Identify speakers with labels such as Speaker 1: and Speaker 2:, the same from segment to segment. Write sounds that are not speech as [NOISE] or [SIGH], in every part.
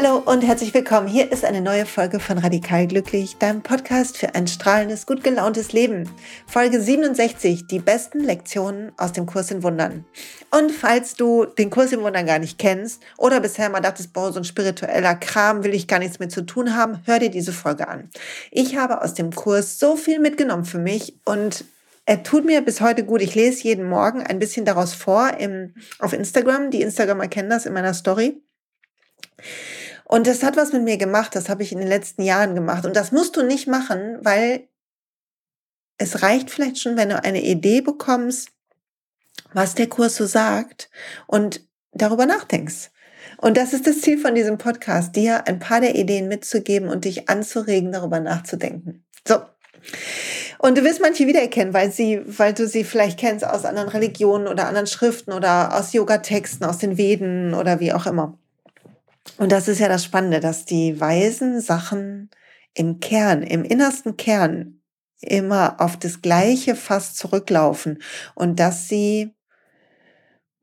Speaker 1: Hallo und herzlich willkommen. Hier ist eine neue Folge von Radikal Glücklich, deinem Podcast für ein strahlendes, gut gelauntes Leben. Folge 67, die besten Lektionen aus dem Kurs in Wundern. Und falls du den Kurs in Wundern gar nicht kennst oder bisher mal dachtest, boah, so ein spiritueller Kram will ich gar nichts mehr zu tun haben, hör dir diese Folge an. Ich habe aus dem Kurs so viel mitgenommen für mich und er tut mir bis heute gut. Ich lese jeden Morgen ein bisschen daraus vor im, auf Instagram. Die Instagramer kennen das in meiner Story. Und das hat was mit mir gemacht, das habe ich in den letzten Jahren gemacht. Und das musst du nicht machen, weil es reicht vielleicht schon, wenn du eine Idee bekommst, was der Kurs so sagt und darüber nachdenkst. Und das ist das Ziel von diesem Podcast, dir ein paar der Ideen mitzugeben und dich anzuregen, darüber nachzudenken. So. Und du wirst manche wiedererkennen, weil sie, weil du sie vielleicht kennst aus anderen Religionen oder anderen Schriften oder aus Yoga-Texten, aus den Veden oder wie auch immer. Und das ist ja das Spannende, dass die weisen Sachen im Kern, im innersten Kern immer auf das Gleiche fast zurücklaufen und dass sie,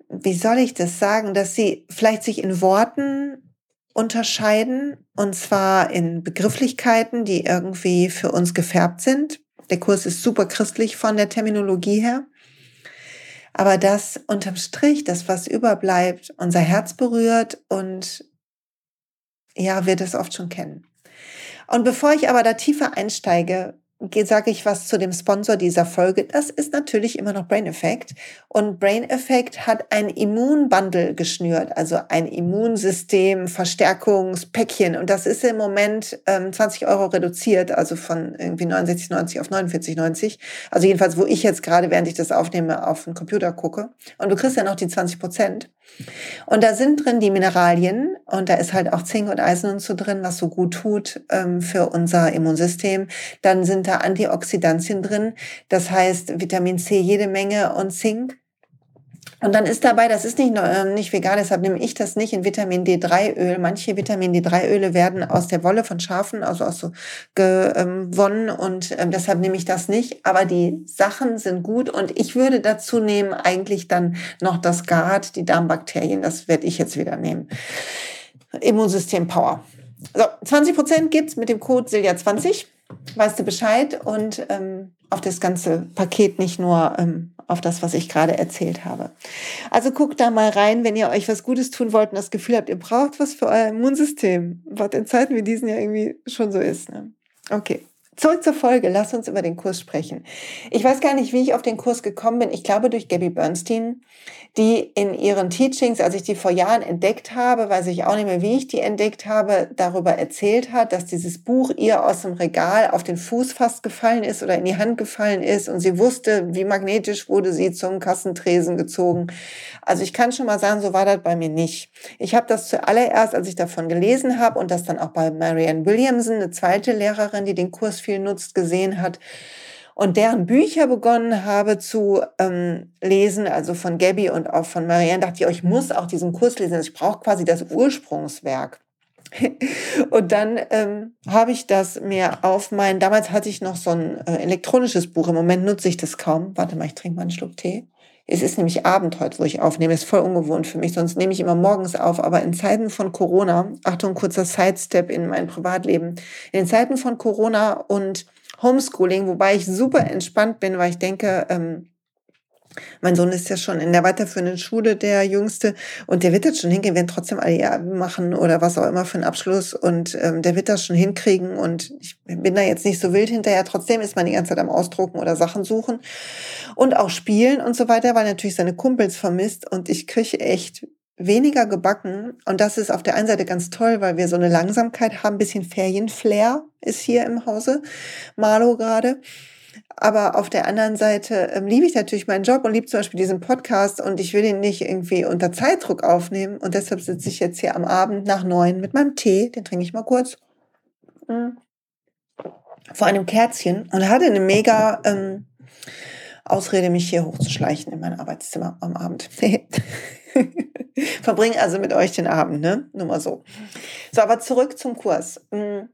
Speaker 1: wie soll ich das sagen, dass sie vielleicht sich in Worten unterscheiden und zwar in Begrifflichkeiten, die irgendwie für uns gefärbt sind. Der Kurs ist super christlich von der Terminologie her. Aber das unterm Strich, das was überbleibt, unser Herz berührt und ja, wir das oft schon kennen. Und bevor ich aber da tiefer einsteige, sage ich was zu dem Sponsor dieser Folge. Das ist natürlich immer noch Brain Effect. Und Brain Effect hat ein Immunbundle geschnürt, also ein Immunsystem, Verstärkungspäckchen. Und das ist im Moment ähm, 20 Euro reduziert, also von irgendwie 69,90 auf 49,90. Also jedenfalls, wo ich jetzt gerade, während ich das aufnehme, auf den Computer gucke. Und du kriegst ja noch die 20 Prozent. Und da sind drin die Mineralien und da ist halt auch Zink und Eisen und so drin, was so gut tut ähm, für unser Immunsystem. Dann sind da Antioxidantien drin, das heißt Vitamin C jede Menge und Zink. Und dann ist dabei, das ist nicht, äh, nicht vegan, deshalb nehme ich das nicht in Vitamin D3-Öl. Manche Vitamin D3-Öle werden aus der Wolle von Schafen, also aus so gewonnen und ähm, deshalb nehme ich das nicht. Aber die Sachen sind gut und ich würde dazu nehmen eigentlich dann noch das Gard, die Darmbakterien. Das werde ich jetzt wieder nehmen. Immunsystem Power. So, 20 Prozent gibt's mit dem Code Silja20 weißt du Bescheid und ähm, auf das ganze Paket, nicht nur ähm, auf das, was ich gerade erzählt habe. Also guckt da mal rein, wenn ihr euch was Gutes tun wollt und das Gefühl habt, ihr braucht was für euer Immunsystem, was in Zeiten wie diesen ja irgendwie schon so ist. Ne? Okay. Zurück zur Folge, lass uns über den Kurs sprechen. Ich weiß gar nicht, wie ich auf den Kurs gekommen bin. Ich glaube durch Gabby Bernstein, die in ihren Teachings, als ich die vor Jahren entdeckt habe, weiß ich auch nicht mehr, wie ich die entdeckt habe, darüber erzählt hat, dass dieses Buch ihr aus dem Regal auf den Fuß fast gefallen ist oder in die Hand gefallen ist und sie wusste, wie magnetisch wurde sie zum Kassentresen gezogen. Also ich kann schon mal sagen, so war das bei mir nicht. Ich habe das zuallererst, als ich davon gelesen habe und das dann auch bei Marianne Williamson, eine zweite Lehrerin, die den Kurs viel nutzt, gesehen hat und deren Bücher begonnen habe zu ähm, lesen, also von Gabby und auch von Marianne, dachte ich, oh, ich muss auch diesen Kurs lesen. Ich brauche quasi das Ursprungswerk. [LAUGHS] und dann ähm, habe ich das mir auf mein, damals hatte ich noch so ein äh, elektronisches Buch, im Moment nutze ich das kaum. Warte mal, ich trinke mal einen Schluck Tee. Es ist nämlich Abend heute, wo ich aufnehme. Ist voll ungewohnt für mich, sonst nehme ich immer morgens auf. Aber in Zeiten von Corona, Achtung, kurzer Sidestep in mein Privatleben. In Zeiten von Corona und Homeschooling, wobei ich super entspannt bin, weil ich denke, ähm, mein Sohn ist ja schon in der weiterführenden Schule, der Jüngste, und der wird das schon hingehen, werden trotzdem alle ihr machen oder was auch immer für einen Abschluss und ähm, der wird das schon hinkriegen und ich bin da jetzt nicht so wild hinterher. Trotzdem ist man die ganze Zeit am Ausdrucken oder Sachen suchen und auch spielen und so weiter, weil natürlich seine Kumpels vermisst und ich kriege echt weniger gebacken. Und das ist auf der einen Seite ganz toll, weil wir so eine Langsamkeit haben. Ein bisschen Ferienflair ist hier im Hause. Marlo gerade. Aber auf der anderen Seite ähm, liebe ich natürlich meinen Job und liebe zum Beispiel diesen Podcast und ich will ihn nicht irgendwie unter Zeitdruck aufnehmen. Und deshalb sitze ich jetzt hier am Abend nach neun mit meinem Tee, den trinke ich mal kurz, mhm. vor einem Kerzchen und hatte eine mega ähm, Ausrede, mich hier hochzuschleichen in mein Arbeitszimmer am Abend. [LAUGHS] [LAUGHS] Verbringe also mit euch den Abend, ne? Nur mal so. So, aber zurück zum Kurs. Mm.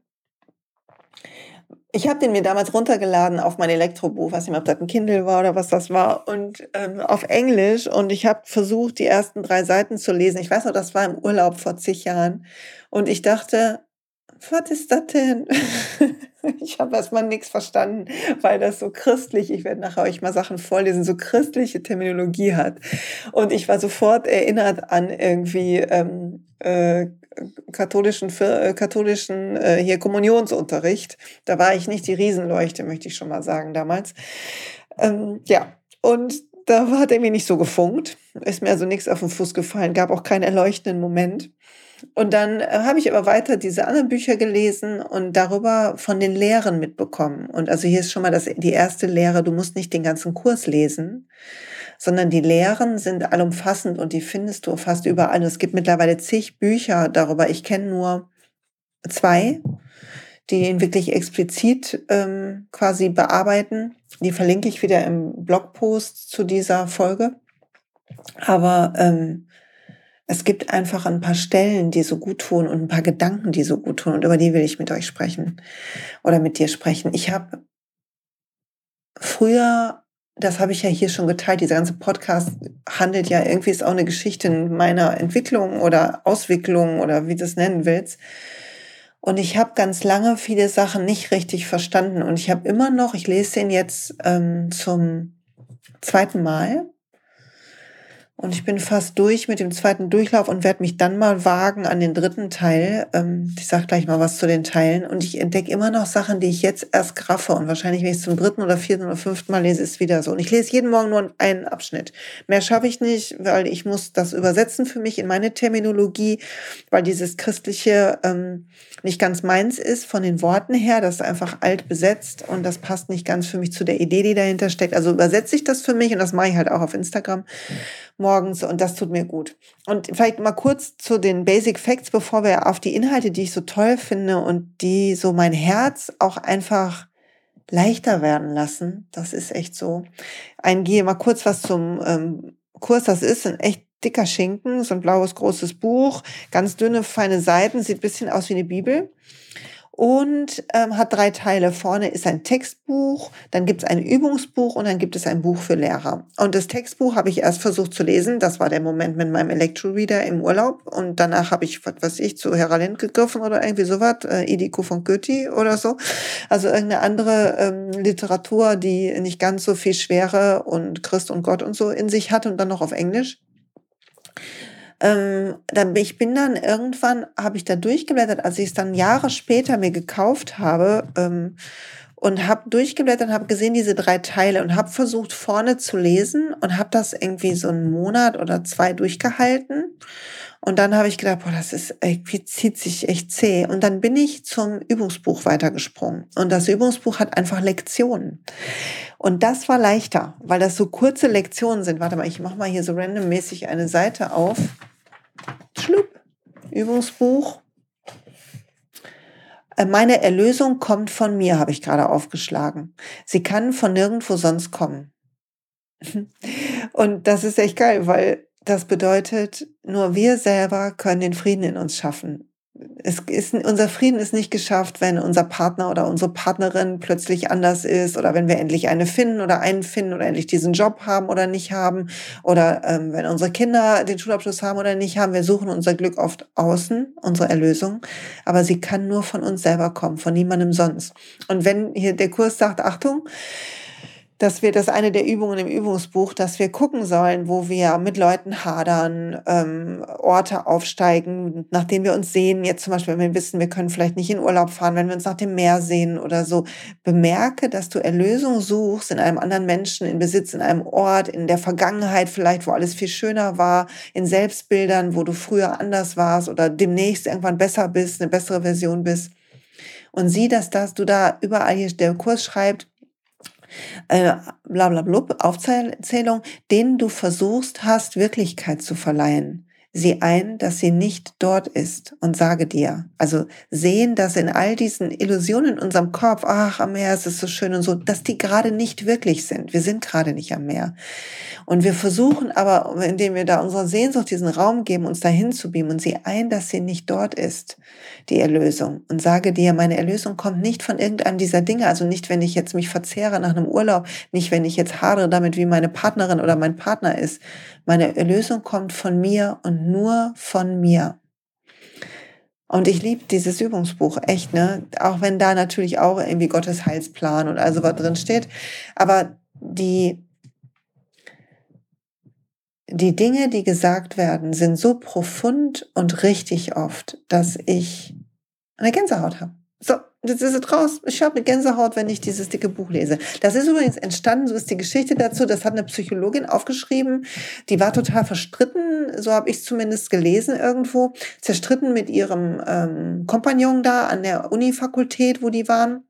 Speaker 1: ich habe den mir damals runtergeladen auf mein Elektrobuch, nicht mehr, ob das ein Kindle war oder was das war, und ähm, auf Englisch. Und ich habe versucht, die ersten drei Seiten zu lesen. Ich weiß noch, das war im Urlaub vor zig Jahren. Und ich dachte, was ist das denn? [LAUGHS] ich habe erstmal nichts verstanden, weil das so christlich, ich werde nachher euch mal Sachen vorlesen, so christliche Terminologie hat. Und ich war sofort erinnert an irgendwie ähm, äh, katholischen, äh, katholischen äh, hier Kommunionsunterricht. Da war ich nicht die Riesenleuchte, möchte ich schon mal sagen damals. Ähm, ja, und da hat er mir nicht so gefunkt. Ist mir also nichts auf den Fuß gefallen, gab auch keinen erleuchtenden Moment. Und dann äh, habe ich aber weiter diese anderen Bücher gelesen und darüber von den Lehren mitbekommen. Und also hier ist schon mal das, die erste Lehre, du musst nicht den ganzen Kurs lesen, sondern die Lehren sind allumfassend und die findest du fast überall. Es gibt mittlerweile zig Bücher darüber. Ich kenne nur zwei, die ihn wirklich explizit ähm, quasi bearbeiten. Die verlinke ich wieder im Blogpost zu dieser Folge. Aber ähm, es gibt einfach ein paar Stellen, die so gut tun und ein paar Gedanken, die so gut tun und über die will ich mit euch sprechen oder mit dir sprechen. Ich habe früher, das habe ich ja hier schon geteilt, dieser ganze Podcast handelt ja irgendwie ist auch eine Geschichte meiner Entwicklung oder Auswicklung oder wie du es nennen willst. Und ich habe ganz lange viele Sachen nicht richtig verstanden und ich habe immer noch, ich lese den jetzt ähm, zum zweiten Mal und ich bin fast durch mit dem zweiten Durchlauf und werde mich dann mal wagen an den dritten Teil. Ähm, ich sage gleich mal was zu den Teilen. Und ich entdecke immer noch Sachen, die ich jetzt erst graffe. Und wahrscheinlich, wenn ich es zum dritten oder vierten oder fünften Mal lese, ist es wieder so. Und ich lese jeden Morgen nur einen Abschnitt. Mehr schaffe ich nicht, weil ich muss das übersetzen für mich in meine Terminologie, weil dieses christliche ähm, nicht ganz meins ist von den Worten her. Das ist einfach alt besetzt und das passt nicht ganz für mich zu der Idee, die dahinter steckt. Also übersetze ich das für mich und das mache ich halt auch auf Instagram morgens und das tut mir gut. Und vielleicht mal kurz zu den Basic Facts, bevor wir auf die Inhalte, die ich so toll finde und die so mein Herz auch einfach leichter werden lassen. Das ist echt so. Eingehe mal kurz was zum ähm, Kurs. Das ist ein echt dicker Schinken, so ein blaues großes Buch, ganz dünne, feine Seiten, sieht bisschen aus wie eine Bibel und ähm, hat drei Teile. Vorne ist ein Textbuch, dann gibt es ein Übungsbuch und dann gibt es ein Buch für Lehrer. Und das Textbuch habe ich erst versucht zu lesen. Das war der Moment mit meinem Elektroreader im Urlaub. Und danach habe ich, was weiß ich, zu Heralind gegriffen oder irgendwie sowas, äh, Idiko von Goethe oder so. Also irgendeine andere ähm, Literatur, die nicht ganz so viel Schwere und Christ und Gott und so in sich hat und dann noch auf Englisch. Ähm, dann, ich bin dann irgendwann, habe ich da durchgeblättert, als ich es dann Jahre später mir gekauft habe ähm, und habe durchgeblättert und habe gesehen diese drei Teile und habe versucht vorne zu lesen und habe das irgendwie so einen Monat oder zwei durchgehalten. Und dann habe ich gedacht, boah, das ist irgendwie zieht sich echt zäh. Und dann bin ich zum Übungsbuch weitergesprungen. Und das Übungsbuch hat einfach Lektionen. Und das war leichter, weil das so kurze Lektionen sind. Warte mal, ich mache mal hier so randommäßig eine Seite auf. Schlupp, Übungsbuch. Äh, meine Erlösung kommt von mir, habe ich gerade aufgeschlagen. Sie kann von nirgendwo sonst kommen. [LAUGHS] Und das ist echt geil, weil das bedeutet, nur wir selber können den Frieden in uns schaffen es ist, unser Frieden ist nicht geschafft, wenn unser Partner oder unsere Partnerin plötzlich anders ist oder wenn wir endlich eine finden oder einen finden oder endlich diesen Job haben oder nicht haben oder ähm, wenn unsere Kinder den Schulabschluss haben oder nicht haben. Wir suchen unser Glück oft außen, unsere Erlösung, aber sie kann nur von uns selber kommen, von niemandem sonst. Und wenn hier der Kurs sagt, Achtung, dass wir, das eine der Übungen im Übungsbuch, dass wir gucken sollen, wo wir mit Leuten hadern, ähm, Orte aufsteigen, nachdem wir uns sehen. Jetzt zum Beispiel, wenn wir wissen, wir können vielleicht nicht in Urlaub fahren, wenn wir uns nach dem Meer sehen oder so. Bemerke, dass du Erlösung suchst in einem anderen Menschen, in Besitz, in einem Ort, in der Vergangenheit vielleicht, wo alles viel schöner war, in Selbstbildern, wo du früher anders warst oder demnächst irgendwann besser bist, eine bessere Version bist. Und sieh, dass das, du da überall hier, der Kurs schreibt, äh, blablabla, Aufzählung, denen du versuchst hast, Wirklichkeit zu verleihen. Sieh ein, dass sie nicht dort ist und sage dir, also sehen, dass in all diesen Illusionen in unserem Kopf, ach, am Meer ist es so schön und so, dass die gerade nicht wirklich sind. Wir sind gerade nicht am Meer. Und wir versuchen aber, indem wir da unserer Sehnsucht diesen Raum geben, uns dahin zu beamen und sie ein, dass sie nicht dort ist, die Erlösung. Und sage dir, meine Erlösung kommt nicht von irgendeinem dieser Dinge, also nicht, wenn ich jetzt mich verzehre nach einem Urlaub, nicht, wenn ich jetzt hadere damit, wie meine Partnerin oder mein Partner ist. Meine Erlösung kommt von mir und nur von mir. Und ich liebe dieses Übungsbuch, echt, ne? Auch wenn da natürlich auch irgendwie Gottes Heilsplan und also was drin steht. Aber die, die Dinge, die gesagt werden, sind so profund und richtig oft, dass ich eine Gänsehaut habe. So, jetzt ist es raus. Ich habe eine Gänsehaut, wenn ich dieses dicke Buch lese. Das ist übrigens entstanden, so ist die Geschichte dazu. Das hat eine Psychologin aufgeschrieben. Die war total verstritten, so habe ich zumindest gelesen irgendwo. Zerstritten mit ihrem ähm, Kompagnon da an der Unifakultät, wo die waren.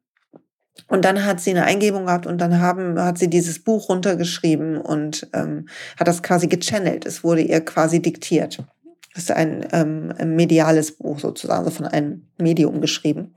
Speaker 1: Und dann hat sie eine Eingebung gehabt und dann haben, hat sie dieses Buch runtergeschrieben und ähm, hat das quasi gechannelt. Es wurde ihr quasi diktiert. Das ist ein ähm, mediales Buch sozusagen, also von einem Medium geschrieben.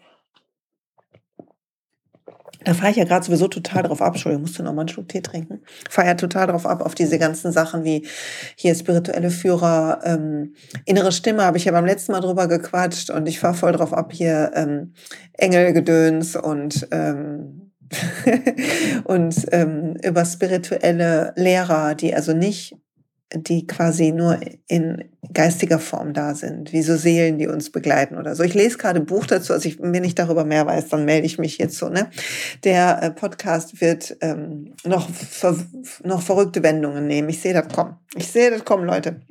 Speaker 1: Da fahre ich ja gerade sowieso total drauf ab. Entschuldigung, musst du noch mal einen Schluck Tee trinken? Fahre ja total drauf ab, auf diese ganzen Sachen wie hier spirituelle Führer, ähm, innere Stimme, habe ich ja beim letzten Mal drüber gequatscht und ich fahre voll drauf ab hier ähm, Engelgedöns und ähm, [LAUGHS] und ähm, über spirituelle Lehrer, die also nicht die quasi nur in geistiger Form da sind, wie so Seelen, die uns begleiten oder so. Ich lese gerade ein Buch dazu, also ich, wenn ich darüber mehr weiß, dann melde ich mich jetzt so. Ne? Der äh, Podcast wird ähm, noch, ver, noch verrückte Wendungen nehmen. Ich sehe das kommen. Ich sehe das kommen, Leute.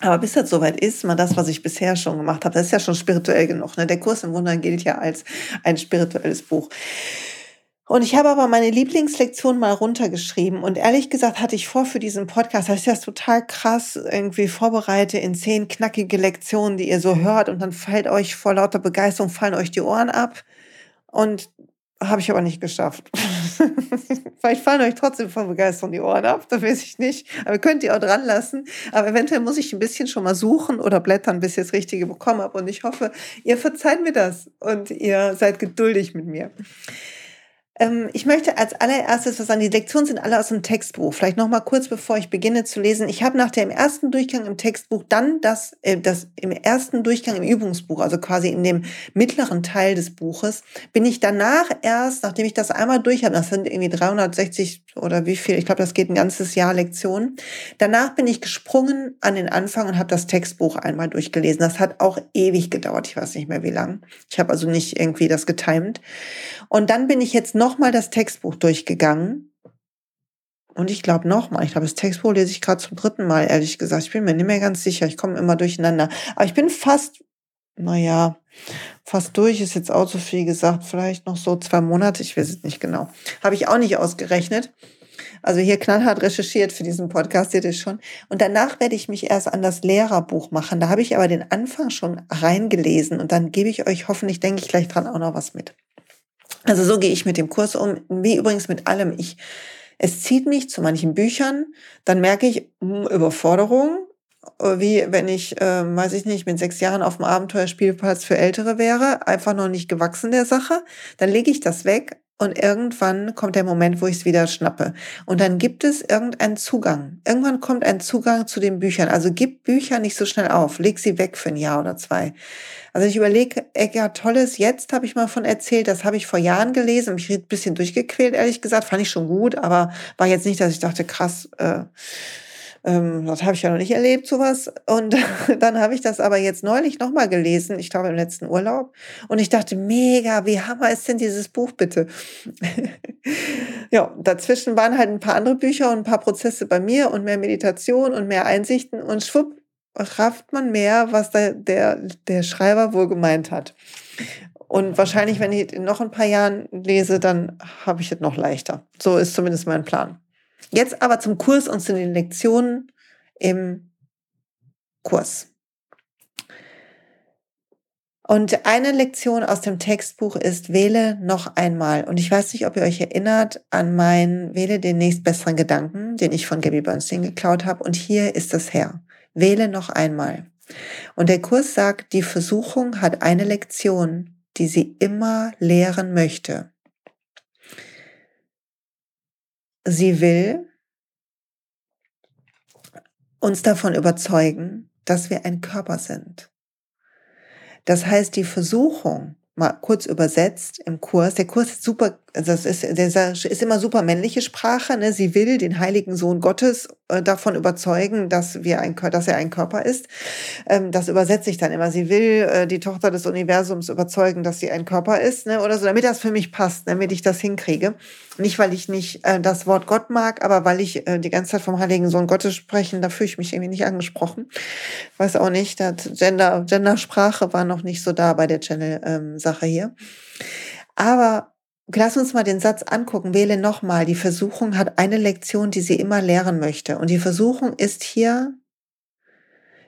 Speaker 1: Aber bis das soweit ist, mal das, was ich bisher schon gemacht habe, das ist ja schon spirituell genug. Ne? Der Kurs im Wundern gilt ja als ein spirituelles Buch. Und ich habe aber meine Lieblingslektion mal runtergeschrieben. Und ehrlich gesagt hatte ich vor für diesen Podcast, dass ich das total krass irgendwie vorbereite in zehn knackige Lektionen, die ihr so hört. Und dann fällt euch vor lauter Begeisterung, fallen euch die Ohren ab. Und habe ich aber nicht geschafft. [LAUGHS] Vielleicht fallen euch trotzdem vor Begeisterung die Ohren ab, da weiß ich nicht. Aber könnt ihr auch dran lassen. Aber eventuell muss ich ein bisschen schon mal suchen oder blättern, bis ich das Richtige bekommen habe. Und ich hoffe, ihr verzeiht mir das und ihr seid geduldig mit mir. Ähm, ich möchte als allererstes was sagen. Die Lektionen sind alle aus dem Textbuch. Vielleicht noch mal kurz, bevor ich beginne zu lesen. Ich habe nach dem ersten Durchgang im Textbuch dann das, äh, das im ersten Durchgang im Übungsbuch, also quasi in dem mittleren Teil des Buches, bin ich danach erst, nachdem ich das einmal durch habe, das sind irgendwie 360 oder wie viel, ich glaube, das geht ein ganzes Jahr Lektion. Danach bin ich gesprungen an den Anfang und habe das Textbuch einmal durchgelesen. Das hat auch ewig gedauert. Ich weiß nicht mehr wie lang. Ich habe also nicht irgendwie das getimt. Und dann bin ich jetzt noch nochmal das Textbuch durchgegangen. Und ich glaube nochmal, ich glaube, das Textbuch lese ich gerade zum dritten Mal, ehrlich gesagt. Ich bin mir nicht mehr ganz sicher. Ich komme immer durcheinander. Aber ich bin fast, naja, fast durch, ist jetzt auch so viel gesagt. Vielleicht noch so zwei Monate, ich weiß es nicht genau. Habe ich auch nicht ausgerechnet. Also hier knallhart recherchiert für diesen Podcast, seht ihr schon. Und danach werde ich mich erst an das Lehrerbuch machen. Da habe ich aber den Anfang schon reingelesen und dann gebe ich euch hoffentlich, denke ich gleich dran, auch noch was mit. Also so gehe ich mit dem Kurs um, wie übrigens mit allem. Ich, es zieht mich zu manchen Büchern, dann merke ich mh, hm, Überforderung, wie wenn ich, äh, weiß ich nicht, mit sechs Jahren auf dem Abenteuerspielplatz für Ältere wäre, einfach noch nicht gewachsen der Sache, dann lege ich das weg und irgendwann kommt der Moment, wo ich es wieder schnappe. Und dann gibt es irgendeinen Zugang. Irgendwann kommt ein Zugang zu den Büchern. Also gib Bücher nicht so schnell auf. Leg sie weg für ein Jahr oder zwei. Also ich überlege, Eckart Tolles, jetzt habe ich mal von erzählt, das habe ich vor Jahren gelesen, mich ein bisschen durchgequält, ehrlich gesagt. Fand ich schon gut, aber war jetzt nicht, dass ich dachte, krass, äh, ähm, das habe ich ja noch nicht erlebt, sowas. Und [LAUGHS] dann habe ich das aber jetzt neulich nochmal gelesen, ich glaube im letzten Urlaub. Und ich dachte, mega, wie hammer ist denn dieses Buch bitte? [LAUGHS] ja, dazwischen waren halt ein paar andere Bücher und ein paar Prozesse bei mir und mehr Meditation und mehr Einsichten und schwupp, rafft man mehr, was der, der, der Schreiber wohl gemeint hat. Und wahrscheinlich, wenn ich in noch ein paar Jahren lese, dann habe ich es noch leichter. So ist zumindest mein Plan. Jetzt aber zum Kurs und zu den Lektionen im Kurs. Und eine Lektion aus dem Textbuch ist, wähle noch einmal. Und ich weiß nicht, ob ihr euch erinnert an meinen Wähle den nächstbesseren Gedanken, den ich von Gabby Bernstein geklaut habe. Und hier ist das her. Wähle noch einmal. Und der Kurs sagt, die Versuchung hat eine Lektion, die sie immer lehren möchte. Sie will, uns davon überzeugen, dass wir ein Körper sind. Das heißt, die Versuchung, mal kurz übersetzt im Kurs. Der Kurs ist super, das ist, der ist immer super männliche Sprache. Ne? Sie will den heiligen Sohn Gottes äh, davon überzeugen, dass wir ein, dass er ein Körper ist. Ähm, das übersetze ich dann immer. Sie will äh, die Tochter des Universums überzeugen, dass sie ein Körper ist, ne? oder so, damit das für mich passt, damit ich das hinkriege. Nicht, weil ich nicht äh, das Wort Gott mag, aber weil ich äh, die ganze Zeit vom heiligen Sohn Gottes sprechen, da fühle ich mich irgendwie nicht angesprochen. Weiß auch nicht, dass Gender, Gendersprache war noch nicht so da bei der Channel-Sache ähm, hier. Aber Lass uns mal den Satz angucken. Wähle nochmal. Die Versuchung hat eine Lektion, die sie immer lehren möchte. Und die Versuchung ist hier,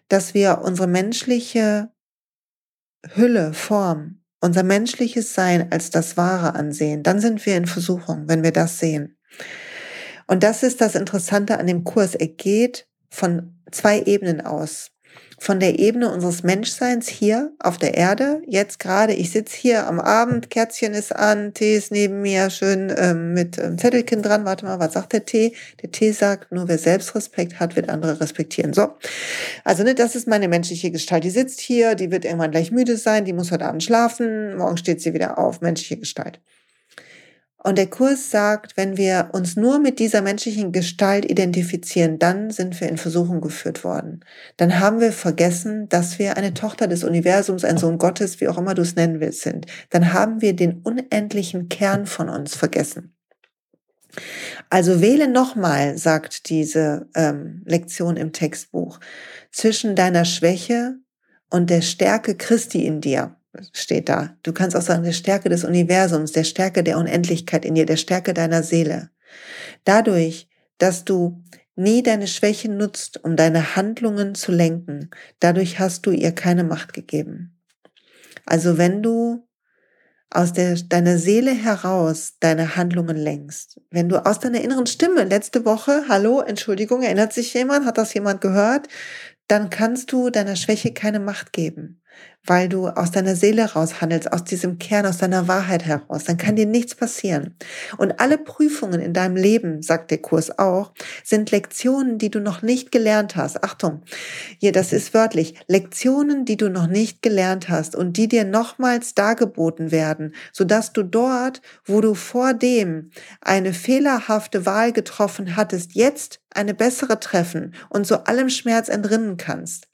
Speaker 1: dass wir unsere menschliche Hülle, Form, unser menschliches Sein als das Wahre ansehen. Dann sind wir in Versuchung, wenn wir das sehen. Und das ist das Interessante an dem Kurs. Er geht von zwei Ebenen aus von der Ebene unseres Menschseins hier auf der Erde. Jetzt gerade, ich sitze hier am Abend, Kerzchen ist an, Tee ist neben mir, schön ähm, mit ähm, Zettelchen dran. Warte mal, was sagt der Tee? Der Tee sagt, nur wer Selbstrespekt hat, wird andere respektieren. So, also ne, das ist meine menschliche Gestalt. Die sitzt hier, die wird irgendwann gleich müde sein, die muss heute Abend schlafen, morgen steht sie wieder auf, menschliche Gestalt. Und der Kurs sagt, wenn wir uns nur mit dieser menschlichen Gestalt identifizieren, dann sind wir in Versuchung geführt worden. Dann haben wir vergessen, dass wir eine Tochter des Universums, ein Sohn Gottes, wie auch immer du es nennen willst, sind. Dann haben wir den unendlichen Kern von uns vergessen. Also wähle nochmal, sagt diese ähm, Lektion im Textbuch, zwischen deiner Schwäche und der Stärke Christi in dir steht da. Du kannst auch sagen, der Stärke des Universums, der Stärke der Unendlichkeit in dir, der Stärke deiner Seele. Dadurch, dass du nie deine Schwächen nutzt, um deine Handlungen zu lenken, dadurch hast du ihr keine Macht gegeben. Also wenn du aus der, deiner Seele heraus deine Handlungen lenkst, wenn du aus deiner inneren Stimme letzte Woche, hallo, Entschuldigung, erinnert sich jemand, hat das jemand gehört, dann kannst du deiner Schwäche keine Macht geben weil du aus deiner Seele raus handelst, aus diesem Kern, aus deiner Wahrheit heraus, dann kann dir nichts passieren. Und alle Prüfungen in deinem Leben, sagt der Kurs auch, sind Lektionen, die du noch nicht gelernt hast. Achtung, hier, das ist wörtlich, Lektionen, die du noch nicht gelernt hast und die dir nochmals dargeboten werden, sodass du dort, wo du vor dem eine fehlerhafte Wahl getroffen hattest, jetzt eine bessere treffen und so allem Schmerz entrinnen kannst.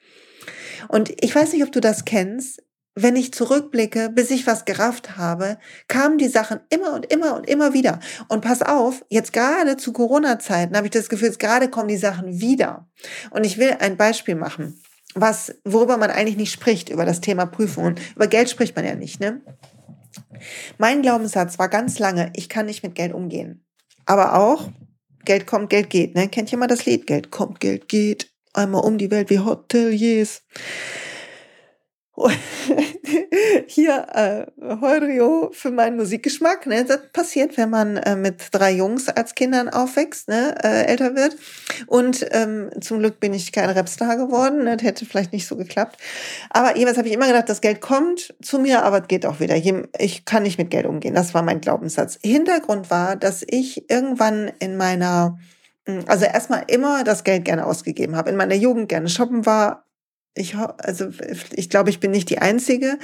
Speaker 1: Und ich weiß nicht, ob du das kennst. Wenn ich zurückblicke, bis ich was gerafft habe, kamen die Sachen immer und immer und immer wieder. Und pass auf, jetzt gerade zu Corona-Zeiten habe ich das Gefühl, jetzt gerade kommen die Sachen wieder. Und ich will ein Beispiel machen, was, worüber man eigentlich nicht spricht, über das Thema Prüfungen. Über Geld spricht man ja nicht, ne? Mein Glaubenssatz war ganz lange, ich kann nicht mit Geld umgehen. Aber auch, Geld kommt, Geld geht, ne? Kennt jemand das Lied? Geld kommt, Geld geht einmal um die Welt wie Hoteliers. [LAUGHS] Hier äh, Heurio für meinen Musikgeschmack. Ne? Das passiert, wenn man äh, mit drei Jungs als Kindern aufwächst, ne? äh, älter wird. Und ähm, zum Glück bin ich kein Rapstar geworden. Ne? Das hätte vielleicht nicht so geklappt. Aber jeweils habe ich immer gedacht, das Geld kommt zu mir, aber es geht auch wieder. Ich kann nicht mit Geld umgehen. Das war mein Glaubenssatz. Hintergrund war, dass ich irgendwann in meiner also erstmal immer das Geld gerne ausgegeben habe. In meiner Jugend gerne shoppen war. Ich, also ich glaube, ich bin nicht die Einzige.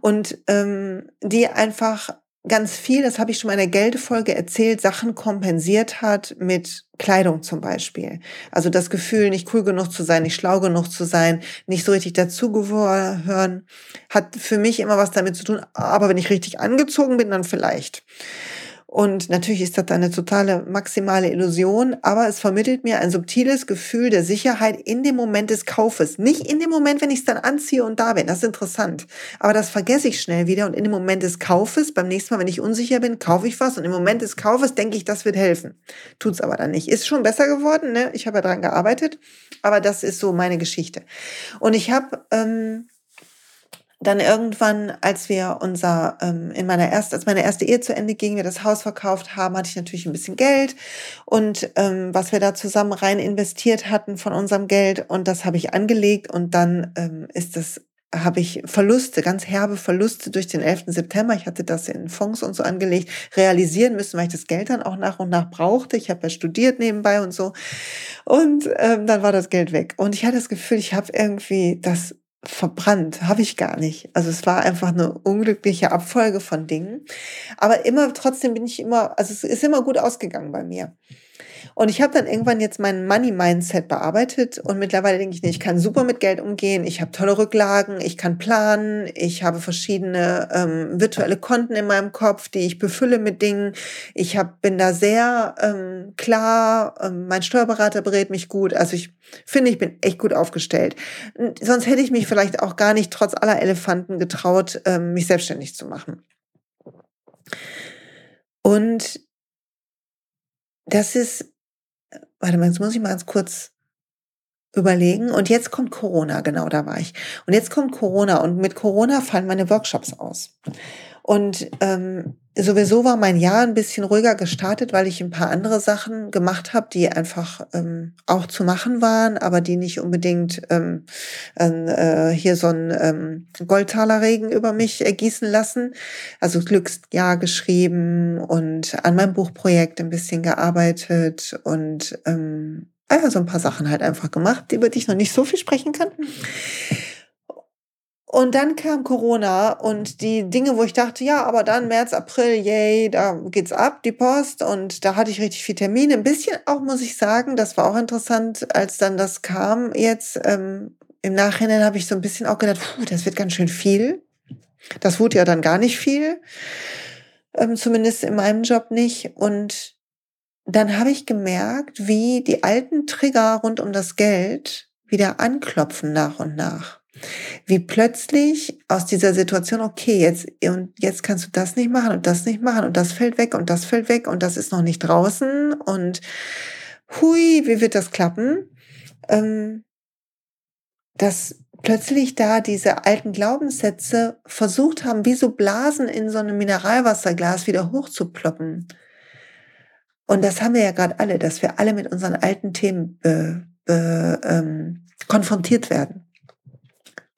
Speaker 1: Und ähm, die einfach ganz viel, das habe ich schon mal in der Geldefolge erzählt, Sachen kompensiert hat mit Kleidung zum Beispiel. Also das Gefühl, nicht cool genug zu sein, nicht schlau genug zu sein, nicht so richtig dazugehören, hat für mich immer was damit zu tun. Aber wenn ich richtig angezogen bin, dann vielleicht. Und natürlich ist das eine totale maximale Illusion, aber es vermittelt mir ein subtiles Gefühl der Sicherheit in dem Moment des Kaufes. Nicht in dem Moment, wenn ich es dann anziehe und da bin. Das ist interessant. Aber das vergesse ich schnell wieder und in dem Moment des Kaufes, beim nächsten Mal, wenn ich unsicher bin, kaufe ich was und im Moment des Kaufes denke ich, das wird helfen. Tut's aber dann nicht. Ist schon besser geworden, ne? Ich habe ja dran gearbeitet, aber das ist so meine Geschichte. Und ich habe ähm, dann irgendwann, als wir unser, ähm, in meiner ersten, als meine erste Ehe zu Ende ging, wir das Haus verkauft haben, hatte ich natürlich ein bisschen Geld und ähm, was wir da zusammen rein investiert hatten von unserem Geld und das habe ich angelegt und dann ähm, ist das habe ich Verluste, ganz herbe Verluste durch den 11. September. Ich hatte das in Fonds und so angelegt, realisieren müssen, weil ich das Geld dann auch nach und nach brauchte. Ich habe ja studiert nebenbei und so. Und ähm, dann war das Geld weg. Und ich hatte das Gefühl, ich habe irgendwie das verbrannt, habe ich gar nicht. Also es war einfach eine unglückliche Abfolge von Dingen. Aber immer trotzdem bin ich immer, also es ist immer gut ausgegangen bei mir. Und ich habe dann irgendwann jetzt mein Money-Mindset bearbeitet und mittlerweile denke ich, nee, ich kann super mit Geld umgehen, ich habe tolle Rücklagen, ich kann planen, ich habe verschiedene ähm, virtuelle Konten in meinem Kopf, die ich befülle mit Dingen. Ich hab, bin da sehr ähm, klar, ähm, mein Steuerberater berät mich gut. Also ich finde, ich bin echt gut aufgestellt. Sonst hätte ich mich vielleicht auch gar nicht trotz aller Elefanten getraut, ähm, mich selbstständig zu machen. Und das ist warte mal, jetzt muss ich mal ganz kurz überlegen. Und jetzt kommt Corona, genau, da war ich. Und jetzt kommt Corona und mit Corona fallen meine Workshops aus. Und ähm, sowieso war mein Jahr ein bisschen ruhiger gestartet, weil ich ein paar andere Sachen gemacht habe, die einfach ähm, auch zu machen waren, aber die nicht unbedingt ähm, äh, hier so ein ähm, Goldtalerregen über mich ergießen lassen. Also Glücksjahr geschrieben und an meinem Buchprojekt ein bisschen gearbeitet und ähm, ja, so ein paar Sachen halt einfach gemacht, über die ich noch nicht so viel sprechen kann. Und dann kam Corona und die Dinge, wo ich dachte, ja, aber dann März, April, yay, da geht's ab, die Post. Und da hatte ich richtig viel Termine. Ein bisschen auch, muss ich sagen, das war auch interessant, als dann das kam jetzt. Ähm, Im Nachhinein habe ich so ein bisschen auch gedacht, puh, das wird ganz schön viel. Das wurde ja dann gar nicht viel. Ähm, zumindest in meinem Job nicht. Und dann habe ich gemerkt, wie die alten Trigger rund um das Geld wieder anklopfen nach und nach wie plötzlich aus dieser Situation, okay, jetzt, und jetzt kannst du das nicht machen und das nicht machen und das fällt weg und das fällt weg und das ist noch nicht draußen und hui, wie wird das klappen? Ähm, dass plötzlich da diese alten Glaubenssätze versucht haben, wie so Blasen in so einem Mineralwasserglas wieder hochzuploppen. Und das haben wir ja gerade alle, dass wir alle mit unseren alten Themen be, be, ähm, konfrontiert werden.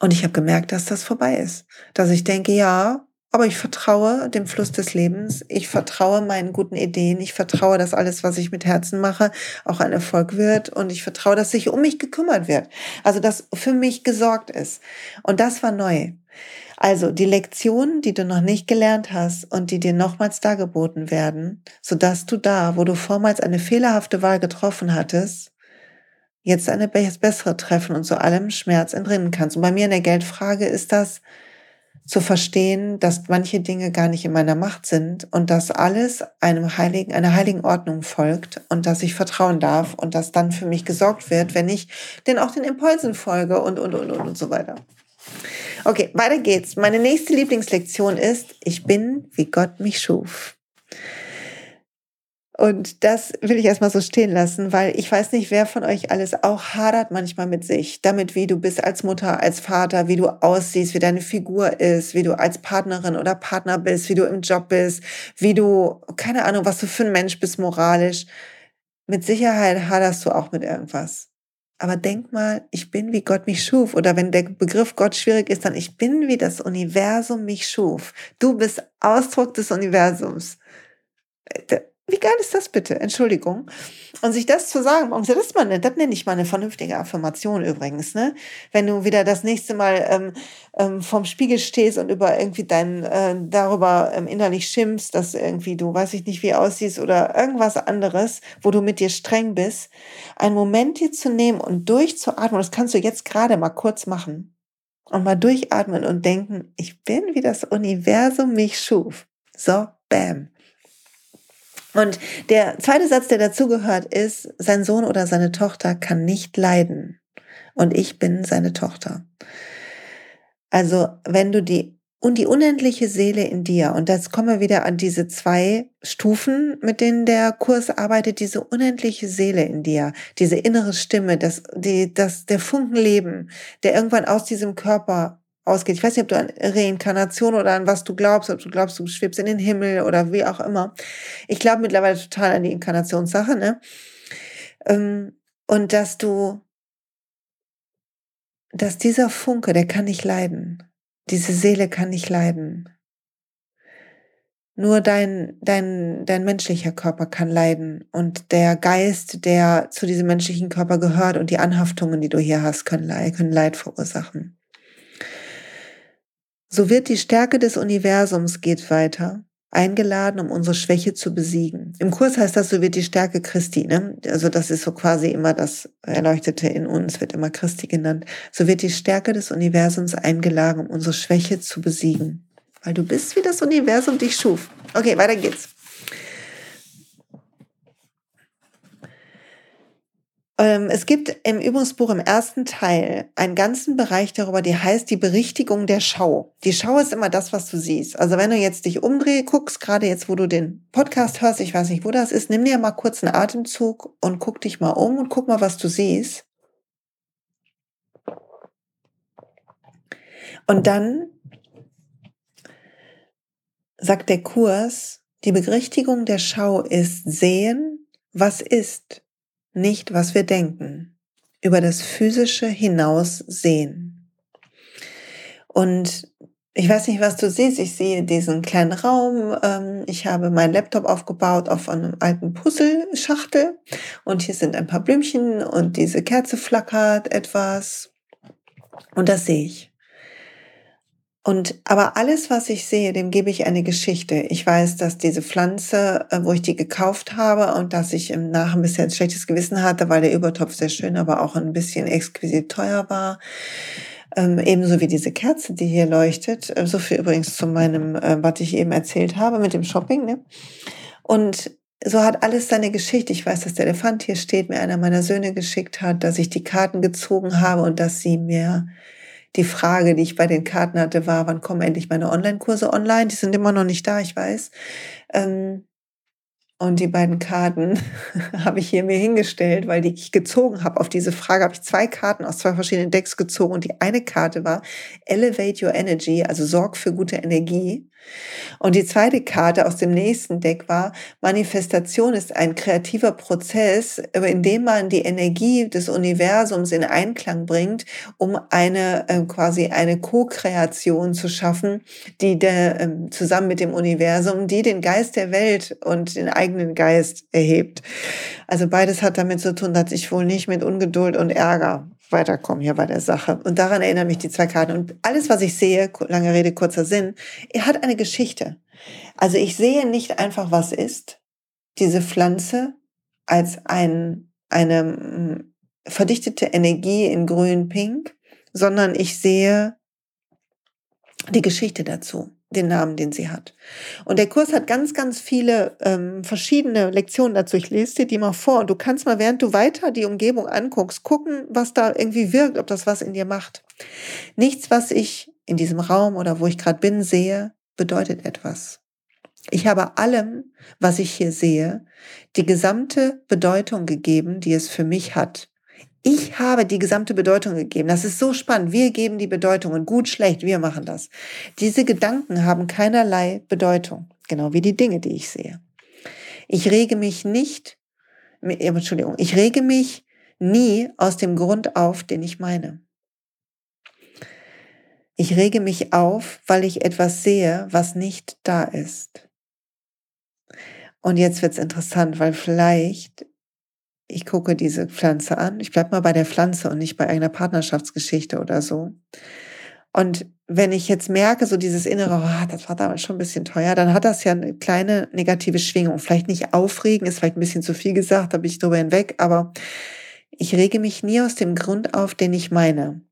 Speaker 1: Und ich habe gemerkt, dass das vorbei ist. Dass ich denke, ja, aber ich vertraue dem Fluss des Lebens. Ich vertraue meinen guten Ideen. Ich vertraue, dass alles, was ich mit Herzen mache, auch ein Erfolg wird. Und ich vertraue, dass sich um mich gekümmert wird. Also, dass für mich gesorgt ist. Und das war neu. Also die Lektionen, die du noch nicht gelernt hast und die dir nochmals dargeboten werden, sodass du da, wo du vormals eine fehlerhafte Wahl getroffen hattest, jetzt eine bessere treffen und zu allem Schmerz entrinnen kannst. Und bei mir in der Geldfrage ist das zu verstehen, dass manche Dinge gar nicht in meiner Macht sind und dass alles einem heiligen, einer heiligen Ordnung folgt und dass ich vertrauen darf und dass dann für mich gesorgt wird, wenn ich denn auch den Impulsen folge und, und, und, und, und so weiter. Okay, weiter geht's. Meine nächste Lieblingslektion ist, ich bin, wie Gott mich schuf. Und das will ich erstmal so stehen lassen, weil ich weiß nicht, wer von euch alles auch hadert manchmal mit sich, damit wie du bist als Mutter, als Vater, wie du aussiehst, wie deine Figur ist, wie du als Partnerin oder Partner bist, wie du im Job bist, wie du, keine Ahnung, was du für ein Mensch bist moralisch. Mit Sicherheit haderst du auch mit irgendwas. Aber denk mal, ich bin wie Gott mich schuf. Oder wenn der Begriff Gott schwierig ist, dann ich bin wie das Universum mich schuf. Du bist Ausdruck des Universums äh, wie geil ist das bitte? Entschuldigung. Und sich das zu sagen, das, ist mal das nenne ich mal eine vernünftige Affirmation übrigens, ne? Wenn du wieder das nächste Mal ähm, ähm, vorm Spiegel stehst und über irgendwie dein, äh, darüber ähm, innerlich schimpfst, dass irgendwie du, weiß ich nicht, wie aussiehst oder irgendwas anderes, wo du mit dir streng bist, einen Moment dir zu nehmen und durchzuatmen, das kannst du jetzt gerade mal kurz machen und mal durchatmen und denken, ich bin wie das Universum mich schuf. So, bam. Und der zweite Satz, der dazugehört, ist, sein Sohn oder seine Tochter kann nicht leiden. Und ich bin seine Tochter. Also, wenn du die und die unendliche Seele in dir, und jetzt kommen wir wieder an diese zwei Stufen, mit denen der Kurs arbeitet, diese unendliche Seele in dir, diese innere Stimme, das, die, das, der Funkenleben, der irgendwann aus diesem Körper ausgeht. Ich weiß nicht, ob du an Reinkarnation oder an was du glaubst, ob du glaubst, du schwebst in den Himmel oder wie auch immer. Ich glaube mittlerweile total an die Inkarnationssache, ne? Ähm, und dass du dass dieser Funke, der kann nicht leiden. Diese Seele kann nicht leiden. Nur dein, dein, dein menschlicher Körper kann leiden und der Geist, der zu diesem menschlichen Körper gehört und die Anhaftungen, die du hier hast, können können Leid verursachen. So wird die Stärke des Universums geht weiter, eingeladen, um unsere Schwäche zu besiegen. Im Kurs heißt das, so wird die Stärke Christi, ne? Also das ist so quasi immer das Erleuchtete in uns, wird immer Christi genannt. So wird die Stärke des Universums eingeladen, um unsere Schwäche zu besiegen weil du bist, wie das Universum dich schuf. Okay, weiter geht's. Es gibt im Übungsbuch im ersten Teil einen ganzen Bereich darüber, die heißt die Berichtigung der Schau. Die Schau ist immer das, was du siehst. Also wenn du jetzt dich umdrehst, guckst, gerade jetzt, wo du den Podcast hörst, ich weiß nicht, wo das ist, nimm dir mal kurz einen Atemzug und guck dich mal um und guck mal, was du siehst. Und dann sagt der Kurs, die Berichtigung der Schau ist sehen, was ist, nicht was wir denken, über das Physische hinaus sehen. Und ich weiß nicht, was du siehst. Ich sehe diesen kleinen Raum. Ähm, ich habe meinen Laptop aufgebaut auf einem alten Puzzleschachtel. Und hier sind ein paar Blümchen und diese Kerze flackert etwas. Und das sehe ich. Und aber alles, was ich sehe, dem gebe ich eine Geschichte. Ich weiß, dass diese Pflanze, äh, wo ich die gekauft habe und dass ich im Nach ein bisschen ein schlechtes Gewissen hatte, weil der Übertopf sehr schön, aber auch ein bisschen exquisit teuer war. Ähm, ebenso wie diese Kerze, die hier leuchtet. Äh, so viel übrigens zu meinem, äh, was ich eben erzählt habe mit dem Shopping. Ne? Und so hat alles seine Geschichte. Ich weiß, dass der Elefant hier steht, mir einer meiner Söhne geschickt hat, dass ich die Karten gezogen habe und dass sie mir die Frage, die ich bei den Karten hatte, war, wann kommen endlich meine Online-Kurse online? Die sind immer noch nicht da, ich weiß. Ähm, und die beiden Karten [LAUGHS] habe ich hier mir hingestellt, weil die ich gezogen habe. Auf diese Frage habe ich zwei Karten aus zwei verschiedenen Decks gezogen. Und die eine Karte war Elevate Your Energy, also Sorg für gute Energie. Und die zweite Karte aus dem nächsten Deck war, Manifestation ist ein kreativer Prozess, in dem man die Energie des Universums in Einklang bringt, um eine äh, quasi eine Co-Kreation zu schaffen, die der, äh, zusammen mit dem Universum, die den Geist der Welt und den eigenen Geist erhebt. Also beides hat damit zu tun, dass ich wohl nicht mit Ungeduld und Ärger weiterkommen hier bei der Sache. Und daran erinnern mich die zwei Karten. Und alles, was ich sehe, lange Rede, kurzer Sinn, er hat eine Geschichte. Also ich sehe nicht einfach, was ist, diese Pflanze als ein, eine mm, verdichtete Energie in grün-pink, sondern ich sehe die Geschichte dazu den Namen, den sie hat. Und der Kurs hat ganz, ganz viele ähm, verschiedene Lektionen dazu. Ich lese dir die mal vor und du kannst mal, während du weiter die Umgebung anguckst, gucken, was da irgendwie wirkt, ob das was in dir macht. Nichts, was ich in diesem Raum oder wo ich gerade bin, sehe, bedeutet etwas. Ich habe allem, was ich hier sehe, die gesamte Bedeutung gegeben, die es für mich hat. Ich habe die gesamte Bedeutung gegeben. Das ist so spannend. Wir geben die Bedeutungen. Gut, schlecht, wir machen das. Diese Gedanken haben keinerlei Bedeutung. Genau wie die Dinge, die ich sehe. Ich rege mich nicht, Entschuldigung, ich rege mich nie aus dem Grund auf, den ich meine. Ich rege mich auf, weil ich etwas sehe, was nicht da ist. Und jetzt wird's interessant, weil vielleicht ich gucke diese Pflanze an. Ich bleibe mal bei der Pflanze und nicht bei einer Partnerschaftsgeschichte oder so. Und wenn ich jetzt merke, so dieses innere, oh, das war damals schon ein bisschen teuer, dann hat das ja eine kleine negative Schwingung. Vielleicht nicht aufregen, ist vielleicht ein bisschen zu viel gesagt, da bin ich drüber hinweg, aber ich rege mich nie aus dem Grund auf, den ich meine.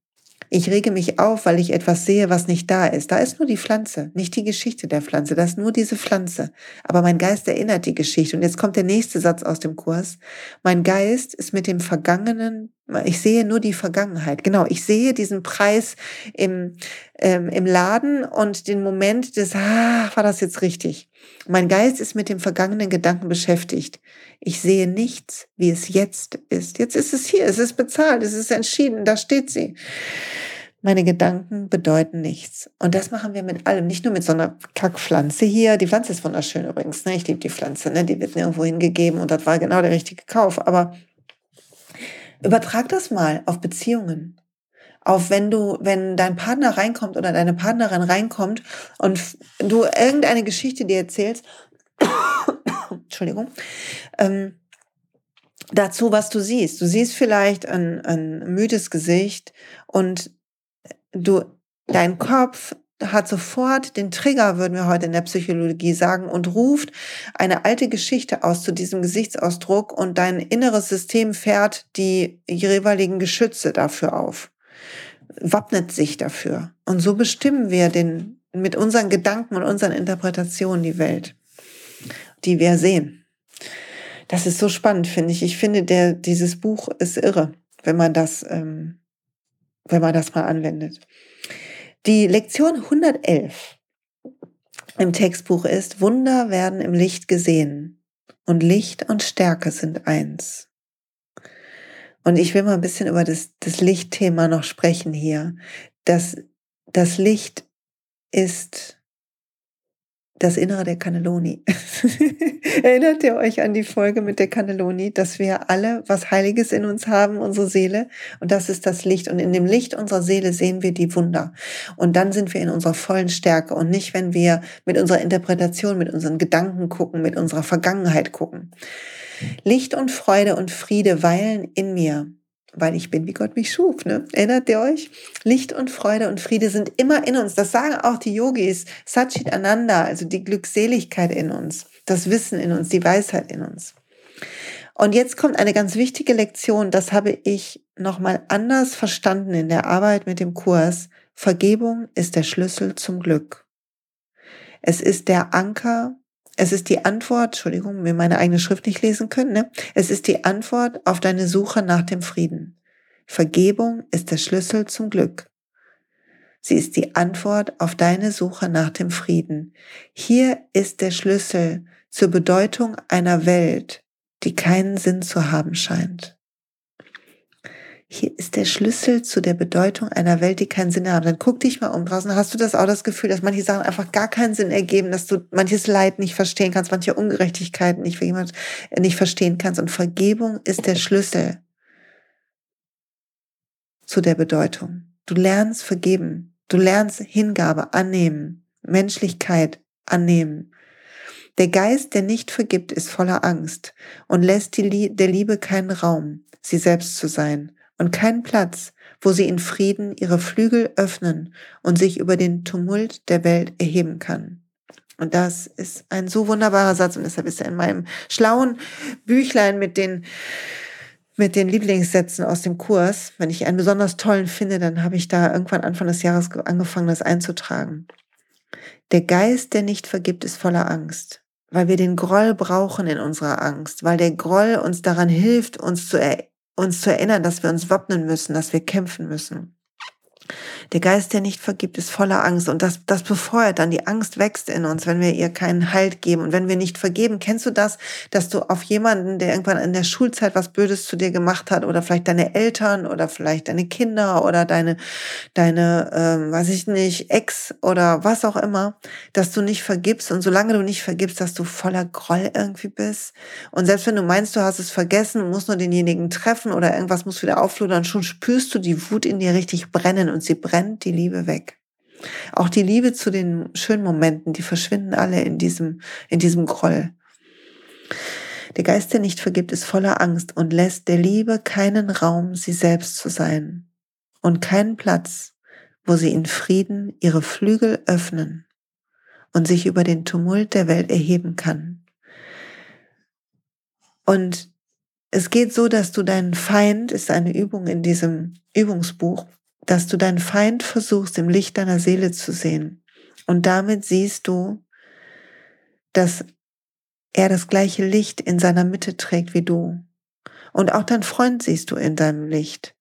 Speaker 1: Ich rege mich auf, weil ich etwas sehe, was nicht da ist. Da ist nur die Pflanze, nicht die Geschichte der Pflanze. Da ist nur diese Pflanze. Aber mein Geist erinnert die Geschichte. Und jetzt kommt der nächste Satz aus dem Kurs. Mein Geist ist mit dem Vergangenen, ich sehe nur die Vergangenheit. Genau, ich sehe diesen Preis im, ähm, im Laden und den Moment des, ah, war das jetzt richtig? Mein Geist ist mit dem vergangenen Gedanken beschäftigt. Ich sehe nichts, wie es jetzt ist. Jetzt ist es hier, es ist bezahlt, es ist entschieden, da steht sie. Meine Gedanken bedeuten nichts. Und das machen wir mit allem, nicht nur mit so einer Kackpflanze hier. Die Pflanze ist wunderschön übrigens. Ne? Ich liebe die Pflanze, ne? die wird nirgendwo hingegeben und das war genau der richtige Kauf. Aber übertrag das mal auf Beziehungen auf wenn du, wenn dein Partner reinkommt oder deine Partnerin reinkommt und du irgendeine Geschichte dir erzählst, [COUGHS] Entschuldigung, ähm, dazu, was du siehst. Du siehst vielleicht ein, ein müdes Gesicht und du, dein Kopf hat sofort den Trigger, würden wir heute in der Psychologie sagen, und ruft eine alte Geschichte aus zu diesem Gesichtsausdruck und dein inneres System fährt die jeweiligen Geschütze dafür auf, wappnet sich dafür. Und so bestimmen wir den, mit unseren Gedanken und unseren Interpretationen die Welt, die wir sehen. Das ist so spannend, finde ich. Ich finde, der, dieses Buch ist irre, wenn man das, ähm, wenn man das mal anwendet. Die Lektion 111 im Textbuch ist, Wunder werden im Licht gesehen und Licht und Stärke sind eins. Und ich will mal ein bisschen über das, das Lichtthema noch sprechen hier. Das, das Licht ist das Innere der Cannelloni. [LAUGHS] Erinnert ihr euch an die Folge mit der Cannelloni, dass wir alle was Heiliges in uns haben, unsere Seele? Und das ist das Licht. Und in dem Licht unserer Seele sehen wir die Wunder. Und dann sind wir in unserer vollen Stärke und nicht, wenn wir mit unserer Interpretation, mit unseren Gedanken gucken, mit unserer Vergangenheit gucken. Licht und Freude und Friede weilen in mir weil ich bin, wie Gott mich schuf. Ne? Erinnert ihr euch? Licht und Freude und Friede sind immer in uns. Das sagen auch die Yogis. Satchit Ananda, also die Glückseligkeit in uns, das Wissen in uns, die Weisheit in uns. Und jetzt kommt eine ganz wichtige Lektion, das habe ich nochmal anders verstanden in der Arbeit mit dem Kurs. Vergebung ist der Schlüssel zum Glück. Es ist der Anker es ist die Antwort, Entschuldigung, mir meine eigene Schrift nicht lesen können, ne? Es ist die Antwort auf deine Suche nach dem Frieden. Vergebung ist der Schlüssel zum Glück. Sie ist die Antwort auf deine Suche nach dem Frieden. Hier ist der Schlüssel zur Bedeutung einer Welt, die keinen Sinn zu haben scheint. Hier ist der Schlüssel zu der Bedeutung einer Welt, die keinen Sinn hat. Dann guck dich mal um draußen. Hast du das auch das Gefühl, dass manche Sachen einfach gar keinen Sinn ergeben, dass du manches Leid nicht verstehen kannst, manche Ungerechtigkeiten nicht jemand nicht verstehen kannst. Und Vergebung ist der Schlüssel zu der Bedeutung. Du lernst vergeben. Du lernst Hingabe annehmen, Menschlichkeit annehmen. Der Geist, der nicht vergibt, ist voller Angst und lässt die, der Liebe keinen Raum, sie selbst zu sein und keinen Platz, wo sie in Frieden ihre Flügel öffnen und sich über den Tumult der Welt erheben kann. Und das ist ein so wunderbarer Satz und deshalb ist er in meinem schlauen Büchlein mit den mit den Lieblingssätzen aus dem Kurs. Wenn ich einen besonders tollen finde, dann habe ich da irgendwann Anfang des Jahres angefangen, das einzutragen. Der Geist, der nicht vergibt, ist voller Angst, weil wir den Groll brauchen in unserer Angst, weil der Groll uns daran hilft, uns zu erinnern uns zu erinnern, dass wir uns wappnen müssen, dass wir kämpfen müssen. Der Geist, der nicht vergibt, ist voller Angst und das, das befeuert dann. Die Angst wächst in uns, wenn wir ihr keinen Halt geben und wenn wir nicht vergeben. Kennst du das, dass du auf jemanden, der irgendwann in der Schulzeit was Blödes zu dir gemacht hat oder vielleicht deine Eltern oder vielleicht deine Kinder oder deine, deine, ähm, weiß ich nicht, Ex oder was auch immer, dass du nicht vergibst und solange du nicht vergibst, dass du voller Groll irgendwie bist und selbst wenn du meinst, du hast es vergessen musst nur denjenigen treffen oder irgendwas muss wieder aufludern, schon spürst du die Wut in dir richtig brennen und sie brennt die Liebe weg. Auch die Liebe zu den schönen Momenten, die verschwinden alle in diesem, in diesem Groll. Der Geist, der nicht vergibt, ist voller Angst und lässt der Liebe keinen Raum, sie selbst zu sein und keinen Platz, wo sie in Frieden ihre Flügel öffnen und sich über den Tumult der Welt erheben kann. Und es geht so, dass du deinen Feind, ist eine Übung in diesem Übungsbuch, dass du deinen Feind versuchst im Licht deiner Seele zu sehen. Und damit siehst du, dass er das gleiche Licht in seiner Mitte trägt wie du. Und auch dein Freund siehst du in deinem Licht.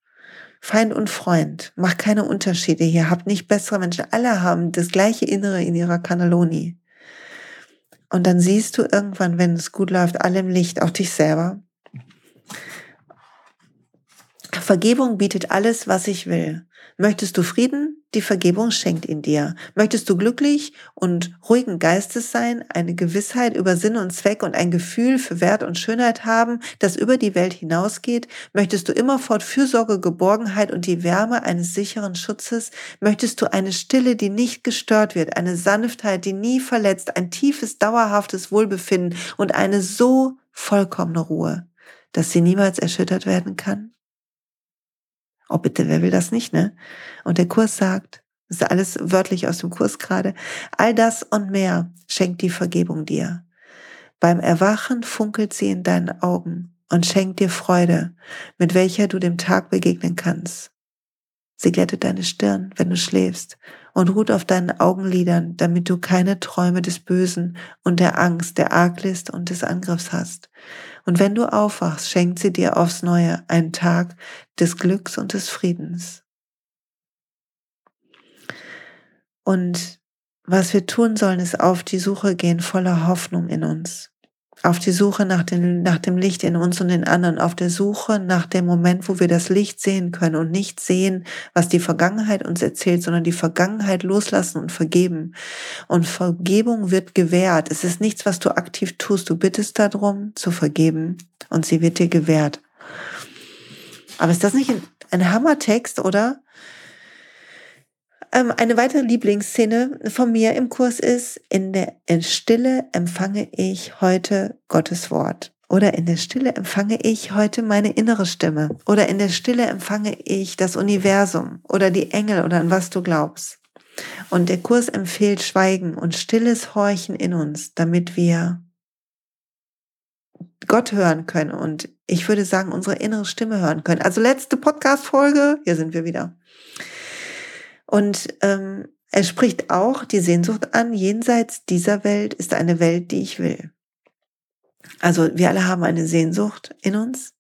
Speaker 1: Feind und Freund, mach keine Unterschiede hier, habt nicht bessere Menschen. Alle haben das gleiche Innere in ihrer Cannelloni. Und dann siehst du irgendwann, wenn es gut läuft, alle im Licht, auch dich selber. Vergebung bietet alles, was ich will. Möchtest du Frieden? Die Vergebung schenkt ihn dir. Möchtest du glücklich und ruhigen Geistes sein, eine Gewissheit über Sinn und Zweck und ein Gefühl für Wert und Schönheit haben, das über die Welt hinausgeht? Möchtest du immerfort Fürsorge, Geborgenheit und die Wärme eines sicheren Schutzes? Möchtest du eine Stille, die nicht gestört wird, eine Sanftheit, die nie verletzt, ein tiefes, dauerhaftes Wohlbefinden und eine so vollkommene Ruhe, dass sie niemals erschüttert werden kann? Oh bitte, wer will das nicht, ne? Und der Kurs sagt, das ist alles wörtlich aus dem Kurs gerade, all das und mehr schenkt die Vergebung dir. Beim Erwachen funkelt sie in deinen Augen und schenkt dir Freude, mit welcher du dem Tag begegnen kannst. Sie glättet deine Stirn, wenn du schläfst, und ruht auf deinen Augenlidern, damit du keine Träume des Bösen und der Angst, der Arglist und des Angriffs hast. Und wenn du aufwachst, schenkt sie dir aufs Neue einen Tag des Glücks und des Friedens. Und was wir tun sollen, ist auf die Suche gehen voller Hoffnung in uns auf die Suche nach, den, nach dem Licht in uns und den anderen, auf der Suche nach dem Moment, wo wir das Licht sehen können und nicht sehen, was die Vergangenheit uns erzählt, sondern die Vergangenheit loslassen und vergeben. Und Vergebung wird gewährt. Es ist nichts, was du aktiv tust. Du bittest darum, zu vergeben und sie wird dir gewährt. Aber ist das nicht ein, ein Hammertext, oder? Ähm, eine weitere Lieblingsszene von mir im Kurs ist, in der in Stille empfange ich heute Gottes Wort. Oder in der Stille empfange ich heute meine innere Stimme. Oder in der Stille empfange ich das Universum oder die Engel oder an was du glaubst. Und der Kurs empfiehlt Schweigen und stilles Horchen in uns, damit wir Gott hören können und ich würde sagen, unsere innere Stimme hören können. Also letzte Podcast-Folge, hier sind wir wieder. Und ähm, er spricht auch die Sehnsucht an, jenseits dieser Welt ist eine Welt, die ich will. Also wir alle haben eine Sehnsucht in uns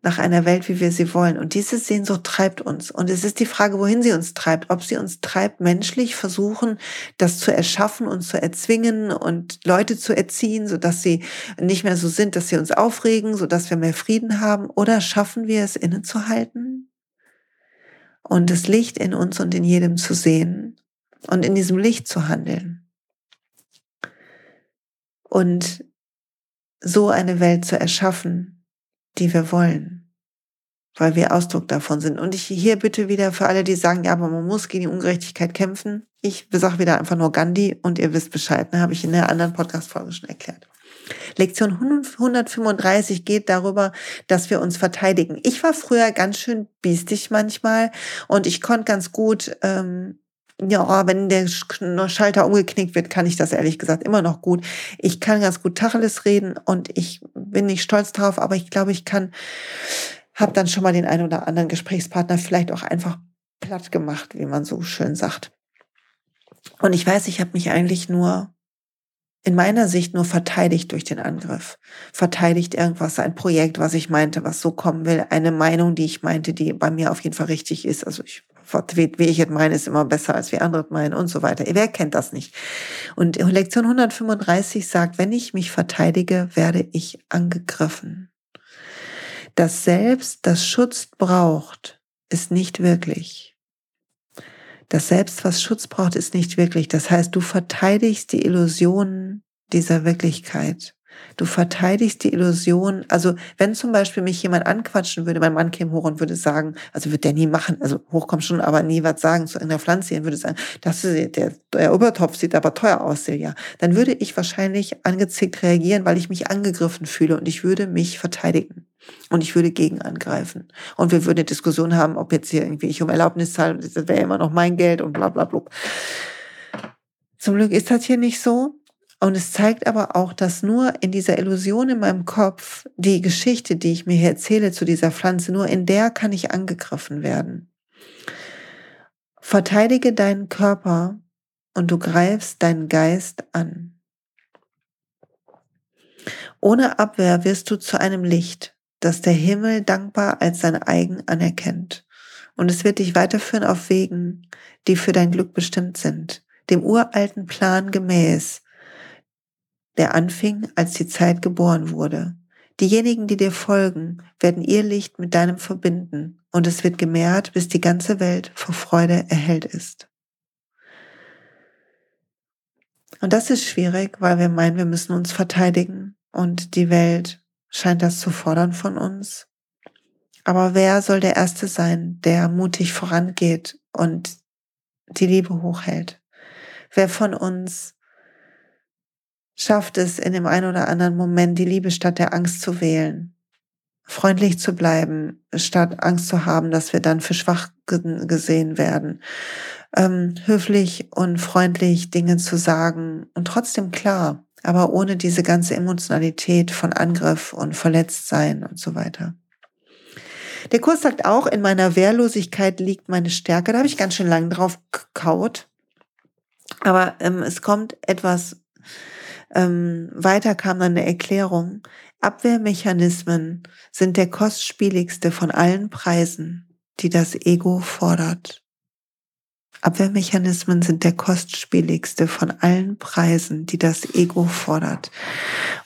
Speaker 1: nach einer Welt, wie wir sie wollen. Und diese Sehnsucht treibt uns. Und es ist die Frage, wohin sie uns treibt. Ob sie uns treibt, menschlich versuchen, das zu erschaffen und zu erzwingen und Leute zu erziehen, sodass sie nicht mehr so sind, dass sie uns aufregen, sodass wir mehr Frieden haben. Oder schaffen wir es innezuhalten und das Licht in uns und in jedem zu sehen und in diesem Licht zu handeln. Und so eine Welt zu erschaffen, die wir wollen, weil wir Ausdruck davon sind. Und ich hier bitte wieder für alle, die sagen, ja, aber man muss gegen die Ungerechtigkeit kämpfen. Ich sage wieder einfach nur Gandhi und ihr wisst Bescheid, ne, habe ich in der anderen Podcast-Folge schon erklärt. Lektion 135 geht darüber, dass wir uns verteidigen. Ich war früher ganz schön biestig manchmal und ich konnte ganz gut, ähm, ja, wenn der Schalter umgeknickt wird, kann ich das ehrlich gesagt immer noch gut. Ich kann ganz gut Tacheles reden und ich bin nicht stolz drauf, aber ich glaube, ich kann, habe dann schon mal den einen oder anderen Gesprächspartner vielleicht auch einfach platt gemacht, wie man so schön sagt. Und ich weiß, ich habe mich eigentlich nur in meiner Sicht nur verteidigt durch den Angriff. Verteidigt irgendwas, ein Projekt, was ich meinte, was so kommen will, eine Meinung, die ich meinte, die bei mir auf jeden Fall richtig ist. Also ich, wie ich jetzt meine, ist immer besser als wie andere meinen und so weiter. Wer kennt das nicht? Und Lektion 135 sagt, wenn ich mich verteidige, werde ich angegriffen. Das Selbst, das Schutz braucht, ist nicht wirklich. Das Selbst, was Schutz braucht, ist nicht wirklich. Das heißt, du verteidigst die Illusionen dieser Wirklichkeit. Du verteidigst die Illusion. Also wenn zum Beispiel mich jemand anquatschen würde, mein Mann käme hoch und würde sagen, also wird der nie machen, also hochkommt schon, aber nie was sagen zu einer Pflanze, und würde sagen, das ist, der, der Obertopf sieht aber teuer aus, Silja. Dann würde ich wahrscheinlich angezickt reagieren, weil ich mich angegriffen fühle und ich würde mich verteidigen. Und ich würde gegen angreifen. Und wir würden eine Diskussion haben, ob jetzt hier irgendwie ich um Erlaubnis zahle, das wäre immer noch mein Geld und bla bla bla. Zum Glück ist das hier nicht so. Und es zeigt aber auch, dass nur in dieser Illusion in meinem Kopf die Geschichte, die ich mir hier erzähle zu dieser Pflanze, nur in der kann ich angegriffen werden. Verteidige deinen Körper und du greifst deinen Geist an. Ohne Abwehr wirst du zu einem Licht, das der Himmel dankbar als sein eigen anerkennt. Und es wird dich weiterführen auf Wegen, die für dein Glück bestimmt sind, dem uralten Plan gemäß, der anfing, als die Zeit geboren wurde. Diejenigen, die dir folgen, werden ihr Licht mit deinem verbinden und es wird gemehrt, bis die ganze Welt vor Freude erhellt ist. Und das ist schwierig, weil wir meinen, wir müssen uns verteidigen und die Welt scheint das zu fordern von uns. Aber wer soll der Erste sein, der mutig vorangeht und die Liebe hochhält? Wer von uns schafft es in dem einen oder anderen Moment, die Liebe statt der Angst zu wählen? Freundlich zu bleiben, statt Angst zu haben, dass wir dann für schwach gesehen werden. Ähm, höflich und freundlich Dinge zu sagen und trotzdem klar, aber ohne diese ganze Emotionalität von Angriff und Verletztsein und so weiter. Der Kurs sagt auch, in meiner Wehrlosigkeit liegt meine Stärke. Da habe ich ganz schön lang drauf gekaut. Aber ähm, es kommt etwas ähm, weiter kam dann eine Erklärung. Abwehrmechanismen sind der kostspieligste von allen Preisen, die das Ego fordert. Abwehrmechanismen sind der kostspieligste von allen Preisen, die das Ego fordert.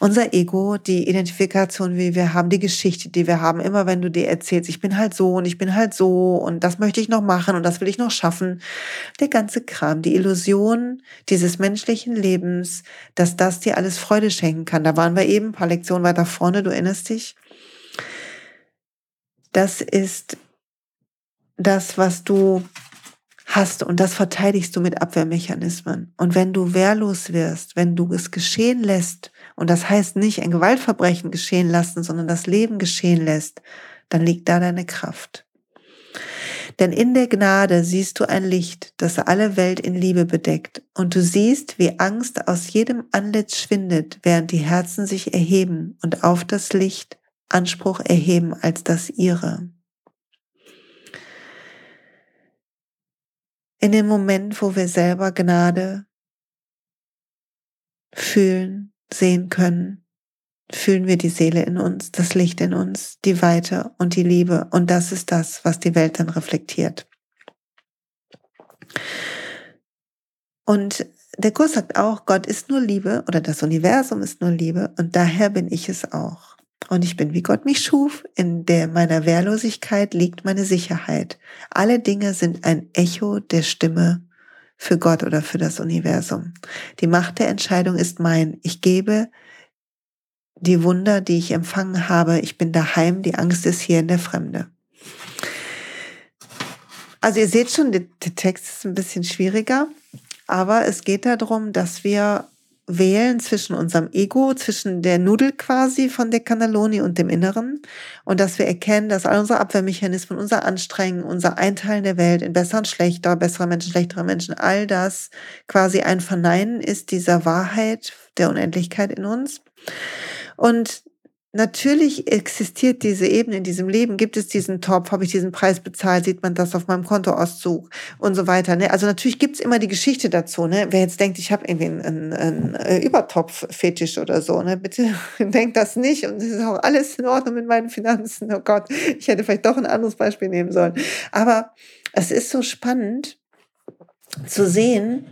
Speaker 1: Unser Ego, die Identifikation, wie wir haben, die Geschichte, die wir haben, immer wenn du dir erzählst, ich bin halt so und ich bin halt so und das möchte ich noch machen und das will ich noch schaffen, der ganze Kram, die Illusion dieses menschlichen Lebens, dass das dir alles Freude schenken kann. Da waren wir eben ein paar Lektionen weiter vorne, du erinnerst dich. Das ist das, was du hast und das verteidigst du mit Abwehrmechanismen. Und wenn du wehrlos wirst, wenn du es geschehen lässt, und das heißt nicht ein Gewaltverbrechen geschehen lassen, sondern das Leben geschehen lässt, dann liegt da deine Kraft. Denn in der Gnade siehst du ein Licht, das alle Welt in Liebe bedeckt, und du siehst, wie Angst aus jedem Antlitz schwindet, während die Herzen sich erheben und auf das Licht Anspruch erheben als das ihre. In dem Moment, wo wir selber Gnade fühlen, sehen können, fühlen wir die Seele in uns, das Licht in uns, die Weite und die Liebe. Und das ist das, was die Welt dann reflektiert. Und der Kurs sagt auch, Gott ist nur Liebe oder das Universum ist nur Liebe und daher bin ich es auch. Und ich bin, wie Gott mich schuf. In der meiner Wehrlosigkeit liegt meine Sicherheit. Alle Dinge sind ein Echo der Stimme für Gott oder für das Universum. Die Macht der Entscheidung ist mein. Ich gebe die Wunder, die ich empfangen habe. Ich bin daheim. Die Angst ist hier in der Fremde. Also ihr seht schon, der, Text ist ein bisschen schwieriger, aber es geht darum, dass wir wählen zwischen unserem Ego, zwischen der Nudel quasi von der Cannelloni und dem Inneren und dass wir erkennen, dass all unsere Abwehrmechanismen, unser Anstrengen, unser Einteilen der Welt in besser und schlechter, bessere Menschen, schlechtere Menschen, all das quasi ein Verneinen ist dieser Wahrheit der Unendlichkeit in uns. Und Natürlich existiert diese Ebene in diesem Leben. Gibt es diesen Topf? Habe ich diesen Preis bezahlt? Sieht man das auf meinem Kontoauszug und so weiter? Ne? Also natürlich gibt es immer die Geschichte dazu. Ne? Wer jetzt denkt, ich habe irgendwie einen, einen, einen äh, Übertopf-Fetisch oder so, ne? bitte [LAUGHS] denkt das nicht. Und es ist auch alles in Ordnung mit meinen Finanzen. Oh Gott, ich hätte vielleicht doch ein anderes Beispiel nehmen sollen. Aber es ist so spannend zu sehen,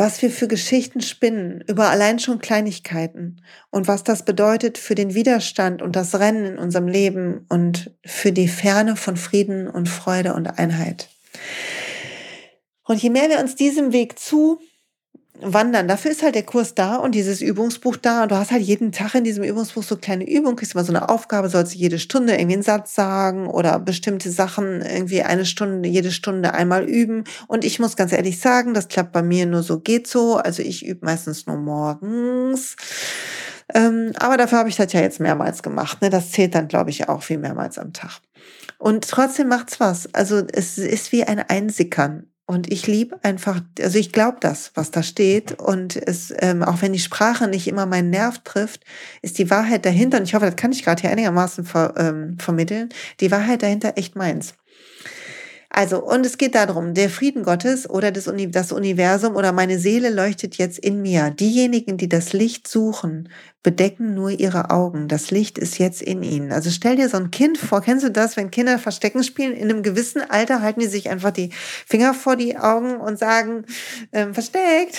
Speaker 1: was wir für Geschichten spinnen über allein schon Kleinigkeiten und was das bedeutet für den Widerstand und das Rennen in unserem Leben und für die Ferne von Frieden und Freude und Einheit. Und je mehr wir uns diesem Weg zu wandern. Dafür ist halt der Kurs da und dieses Übungsbuch da. Und du hast halt jeden Tag in diesem Übungsbuch so kleine Übungen, kriegst mal so eine Aufgabe, sollst jede Stunde irgendwie einen Satz sagen oder bestimmte Sachen irgendwie eine Stunde, jede Stunde einmal üben. Und ich muss ganz ehrlich sagen, das klappt bei mir nur so, geht so. Also ich übe meistens nur morgens. Ähm, aber dafür habe ich das ja jetzt mehrmals gemacht. Ne? Das zählt dann, glaube ich, auch wie mehrmals am Tag. Und trotzdem macht's was. Also es ist wie ein Einsickern. Und ich liebe einfach, also ich glaube das, was da steht. Und es, ähm, auch wenn die Sprache nicht immer meinen Nerv trifft, ist die Wahrheit dahinter, und ich hoffe, das kann ich gerade hier einigermaßen ver, ähm, vermitteln, die Wahrheit dahinter echt meins. Also, und es geht darum, der Frieden Gottes oder das, Uni das Universum oder meine Seele leuchtet jetzt in mir. Diejenigen, die das Licht suchen, bedecken nur ihre Augen. Das Licht ist jetzt in ihnen. Also stell dir so ein Kind vor, kennst du das, wenn Kinder Verstecken spielen? In einem gewissen Alter halten die sich einfach die Finger vor die Augen und sagen, ähm, versteckt.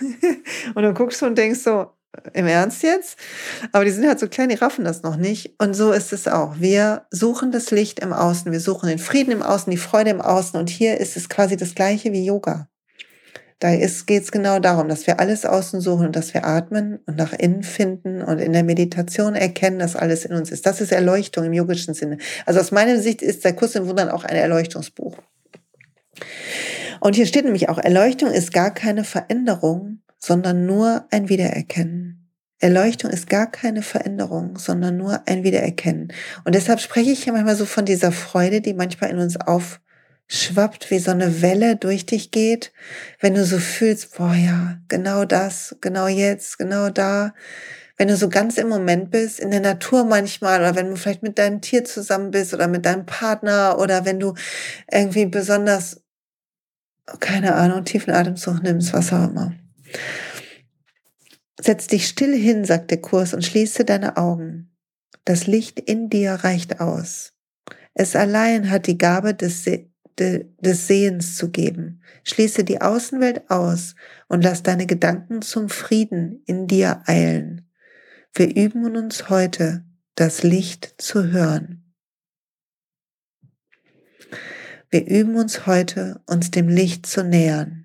Speaker 1: [LAUGHS] und dann guckst du und denkst so, im Ernst jetzt? Aber die sind halt so klein, die raffen das noch nicht. Und so ist es auch. Wir suchen das Licht im Außen, wir suchen den Frieden im Außen, die Freude im Außen. Und hier ist es quasi das gleiche wie Yoga. Da geht es genau darum, dass wir alles außen suchen und dass wir atmen und nach innen finden und in der Meditation erkennen, dass alles in uns ist. Das ist Erleuchtung im yogischen Sinne. Also aus meiner Sicht ist der Kurs im Wundern auch ein Erleuchtungsbuch. Und hier steht nämlich auch, Erleuchtung ist gar keine Veränderung, sondern nur ein Wiedererkennen. Erleuchtung ist gar keine Veränderung, sondern nur ein Wiedererkennen. Und deshalb spreche ich hier manchmal so von dieser Freude, die manchmal in uns aufschwappt, wie so eine Welle durch dich geht, wenn du so fühlst, boah ja, genau das, genau jetzt, genau da. Wenn du so ganz im Moment bist, in der Natur manchmal, oder wenn du vielleicht mit deinem Tier zusammen bist oder mit deinem Partner oder wenn du irgendwie besonders keine Ahnung, tiefen Atemzug nimmst, was auch immer. Setz dich still hin, sagt der Kurs, und schließe deine Augen. Das Licht in dir reicht aus. Es allein hat die Gabe des, Se de des Sehens zu geben. Schließe die Außenwelt aus und lass deine Gedanken zum Frieden in dir eilen. Wir üben uns heute, das Licht zu hören. Wir üben uns heute, uns dem Licht zu nähern.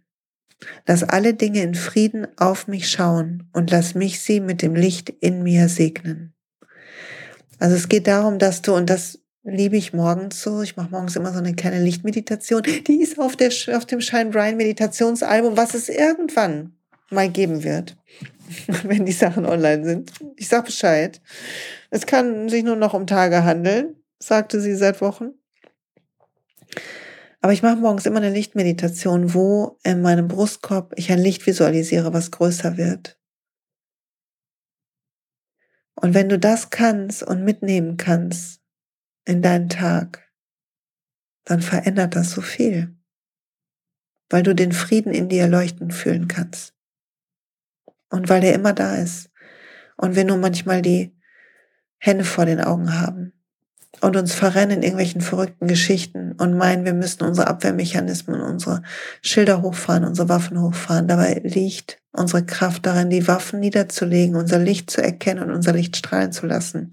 Speaker 1: Lass alle Dinge in Frieden auf mich schauen und lass mich sie mit dem Licht in mir segnen. Also es geht darum, dass du, und das liebe ich morgens so, ich mache morgens immer so eine kleine Lichtmeditation, die ist auf, der, auf dem Shine Brian Meditationsalbum, was es irgendwann mal geben wird, [LAUGHS] wenn die Sachen online sind. Ich sag Bescheid. Es kann sich nur noch um Tage handeln, sagte sie seit Wochen. Aber ich mache morgens immer eine Lichtmeditation, wo in meinem Brustkorb ich ein Licht visualisiere, was größer wird. Und wenn du das kannst und mitnehmen kannst in deinen Tag, dann verändert das so viel, weil du den Frieden in dir leuchten fühlen kannst. Und weil der immer da ist. Und wir nur manchmal die Hände vor den Augen haben und uns verrennen in irgendwelchen verrückten Geschichten und meinen, wir müssen unsere Abwehrmechanismen, unsere Schilder hochfahren, unsere Waffen hochfahren. Dabei liegt unsere Kraft darin, die Waffen niederzulegen, unser Licht zu erkennen und unser Licht strahlen zu lassen.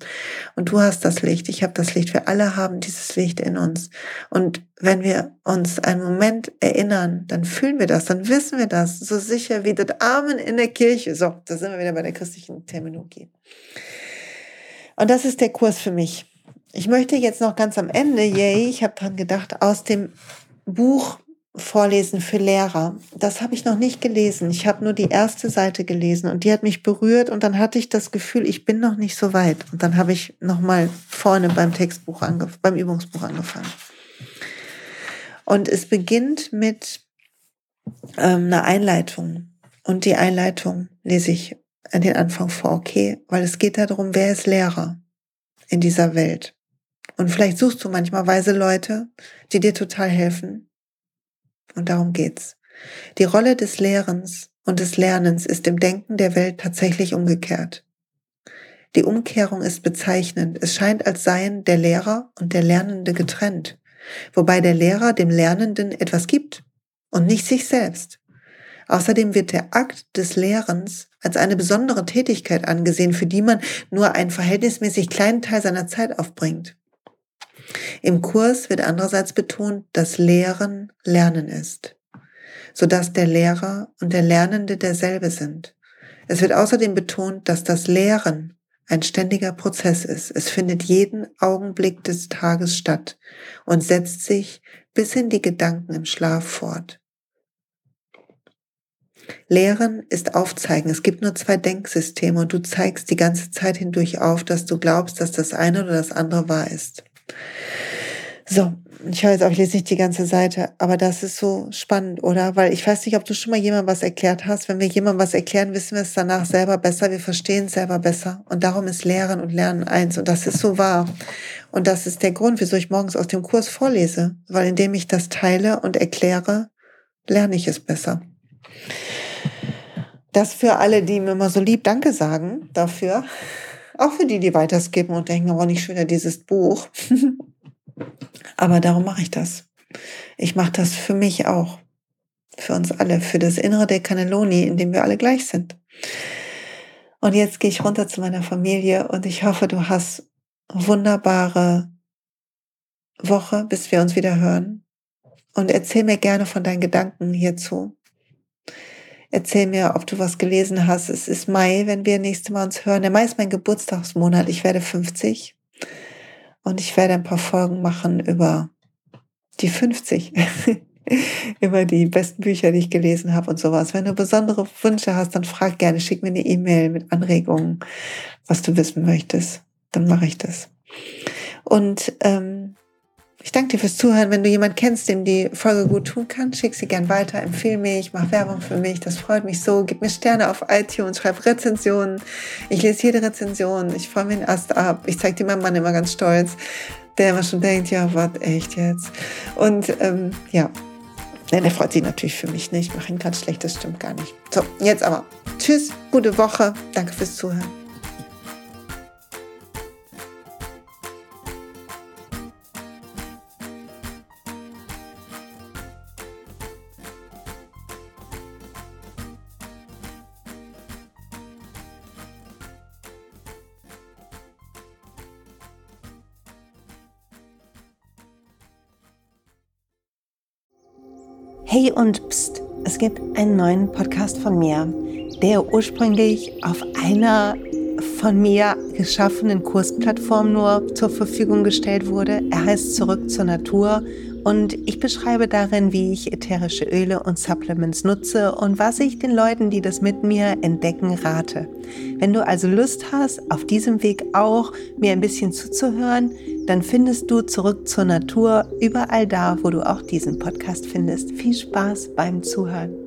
Speaker 1: Und du hast das Licht, ich habe das Licht, wir alle haben dieses Licht in uns. Und wenn wir uns einen Moment erinnern, dann fühlen wir das, dann wissen wir das, so sicher wie das Amen in der Kirche. So, da sind wir wieder bei der christlichen Terminologie. Und das ist der Kurs für mich. Ich möchte jetzt noch ganz am Ende, yay, ich habe dran gedacht, aus dem Buch vorlesen für Lehrer. Das habe ich noch nicht gelesen. Ich habe nur die erste Seite gelesen und die hat mich berührt und dann hatte ich das Gefühl, ich bin noch nicht so weit. Und dann habe ich noch mal vorne beim Textbuch beim Übungsbuch angefangen. Und es beginnt mit ähm, einer Einleitung. Und die Einleitung lese ich an den Anfang vor, okay, weil es geht darum, wer ist Lehrer in dieser Welt. Und vielleicht suchst du manchmal weise Leute, die dir total helfen. Und darum geht's. Die Rolle des Lehrens und des Lernens ist im Denken der Welt tatsächlich umgekehrt. Die Umkehrung ist bezeichnend. Es scheint, als seien der Lehrer und der Lernende getrennt, wobei der Lehrer dem Lernenden etwas gibt und nicht sich selbst. Außerdem wird der Akt des Lehrens als eine besondere Tätigkeit angesehen, für die man nur einen verhältnismäßig kleinen Teil seiner Zeit aufbringt. Im Kurs wird andererseits betont, dass Lehren Lernen ist, sodass der Lehrer und der Lernende derselbe sind. Es wird außerdem betont, dass das Lehren ein ständiger Prozess ist. Es findet jeden Augenblick des Tages statt und setzt sich bis in die Gedanken im Schlaf fort. Lehren ist Aufzeigen. Es gibt nur zwei Denksysteme und du zeigst die ganze Zeit hindurch auf, dass du glaubst, dass das eine oder das andere wahr ist. So, ich höre jetzt auch, ich lese nicht die ganze Seite, aber das ist so spannend, oder? Weil ich weiß nicht, ob du schon mal jemandem was erklärt hast. Wenn wir jemandem was erklären, wissen wir es danach selber besser, wir verstehen es selber besser. Und darum ist Lehren und Lernen eins. Und das ist so wahr. Und das ist der Grund, wieso ich morgens aus dem Kurs vorlese. Weil indem ich das teile und erkläre, lerne ich es besser. Das für alle, die mir immer so lieb Danke sagen dafür. Auch für die, die weiterskippen und denken, aber nicht schon wieder dieses Buch. [LAUGHS] Aber darum mache ich das. Ich mache das für mich auch. Für uns alle. Für das Innere der Cannelloni, in dem wir alle gleich sind. Und jetzt gehe ich runter zu meiner Familie und ich hoffe, du hast wunderbare Woche, bis wir uns wieder hören. Und erzähl mir gerne von deinen Gedanken hierzu. Erzähl mir, ob du was gelesen hast. Es ist Mai, wenn wir nächste Mal uns hören. Der Mai ist mein Geburtstagsmonat. Ich werde 50. Und ich werde ein paar Folgen machen über die 50. [LAUGHS] über die besten Bücher, die ich gelesen habe und sowas. Wenn du besondere Wünsche hast, dann frag gerne, schick mir eine E-Mail mit Anregungen, was du wissen möchtest. Dann mache ich das. Und ähm, ich danke dir fürs Zuhören. Wenn du jemanden kennst, dem die Folge gut tun kann, schick sie gern weiter, empfehle mich, mach Werbung für mich. Das freut mich so. Gib mir Sterne auf iTunes, schreib Rezensionen. Ich lese jede Rezension. Ich freue mich den Ast ab. Ich zeige dir meinen Mann immer ganz stolz, der immer schon denkt, ja, was echt jetzt? Und ähm, ja, Nein, er freut sich natürlich für mich nicht. Ich mache ihn ganz schlecht, das stimmt gar nicht. So, jetzt aber. Tschüss, gute Woche. Danke fürs Zuhören.
Speaker 2: Hey und pst, es gibt einen neuen Podcast von mir, der ursprünglich auf einer von mir geschaffenen Kursplattform nur zur Verfügung gestellt wurde. Er heißt Zurück zur Natur und ich beschreibe darin, wie ich ätherische Öle und Supplements nutze und was ich den Leuten, die das mit mir entdecken, rate. Wenn du also Lust hast, auf diesem Weg auch mir ein bisschen zuzuhören, dann findest du zurück zur Natur überall da, wo du auch diesen Podcast findest. Viel Spaß beim Zuhören.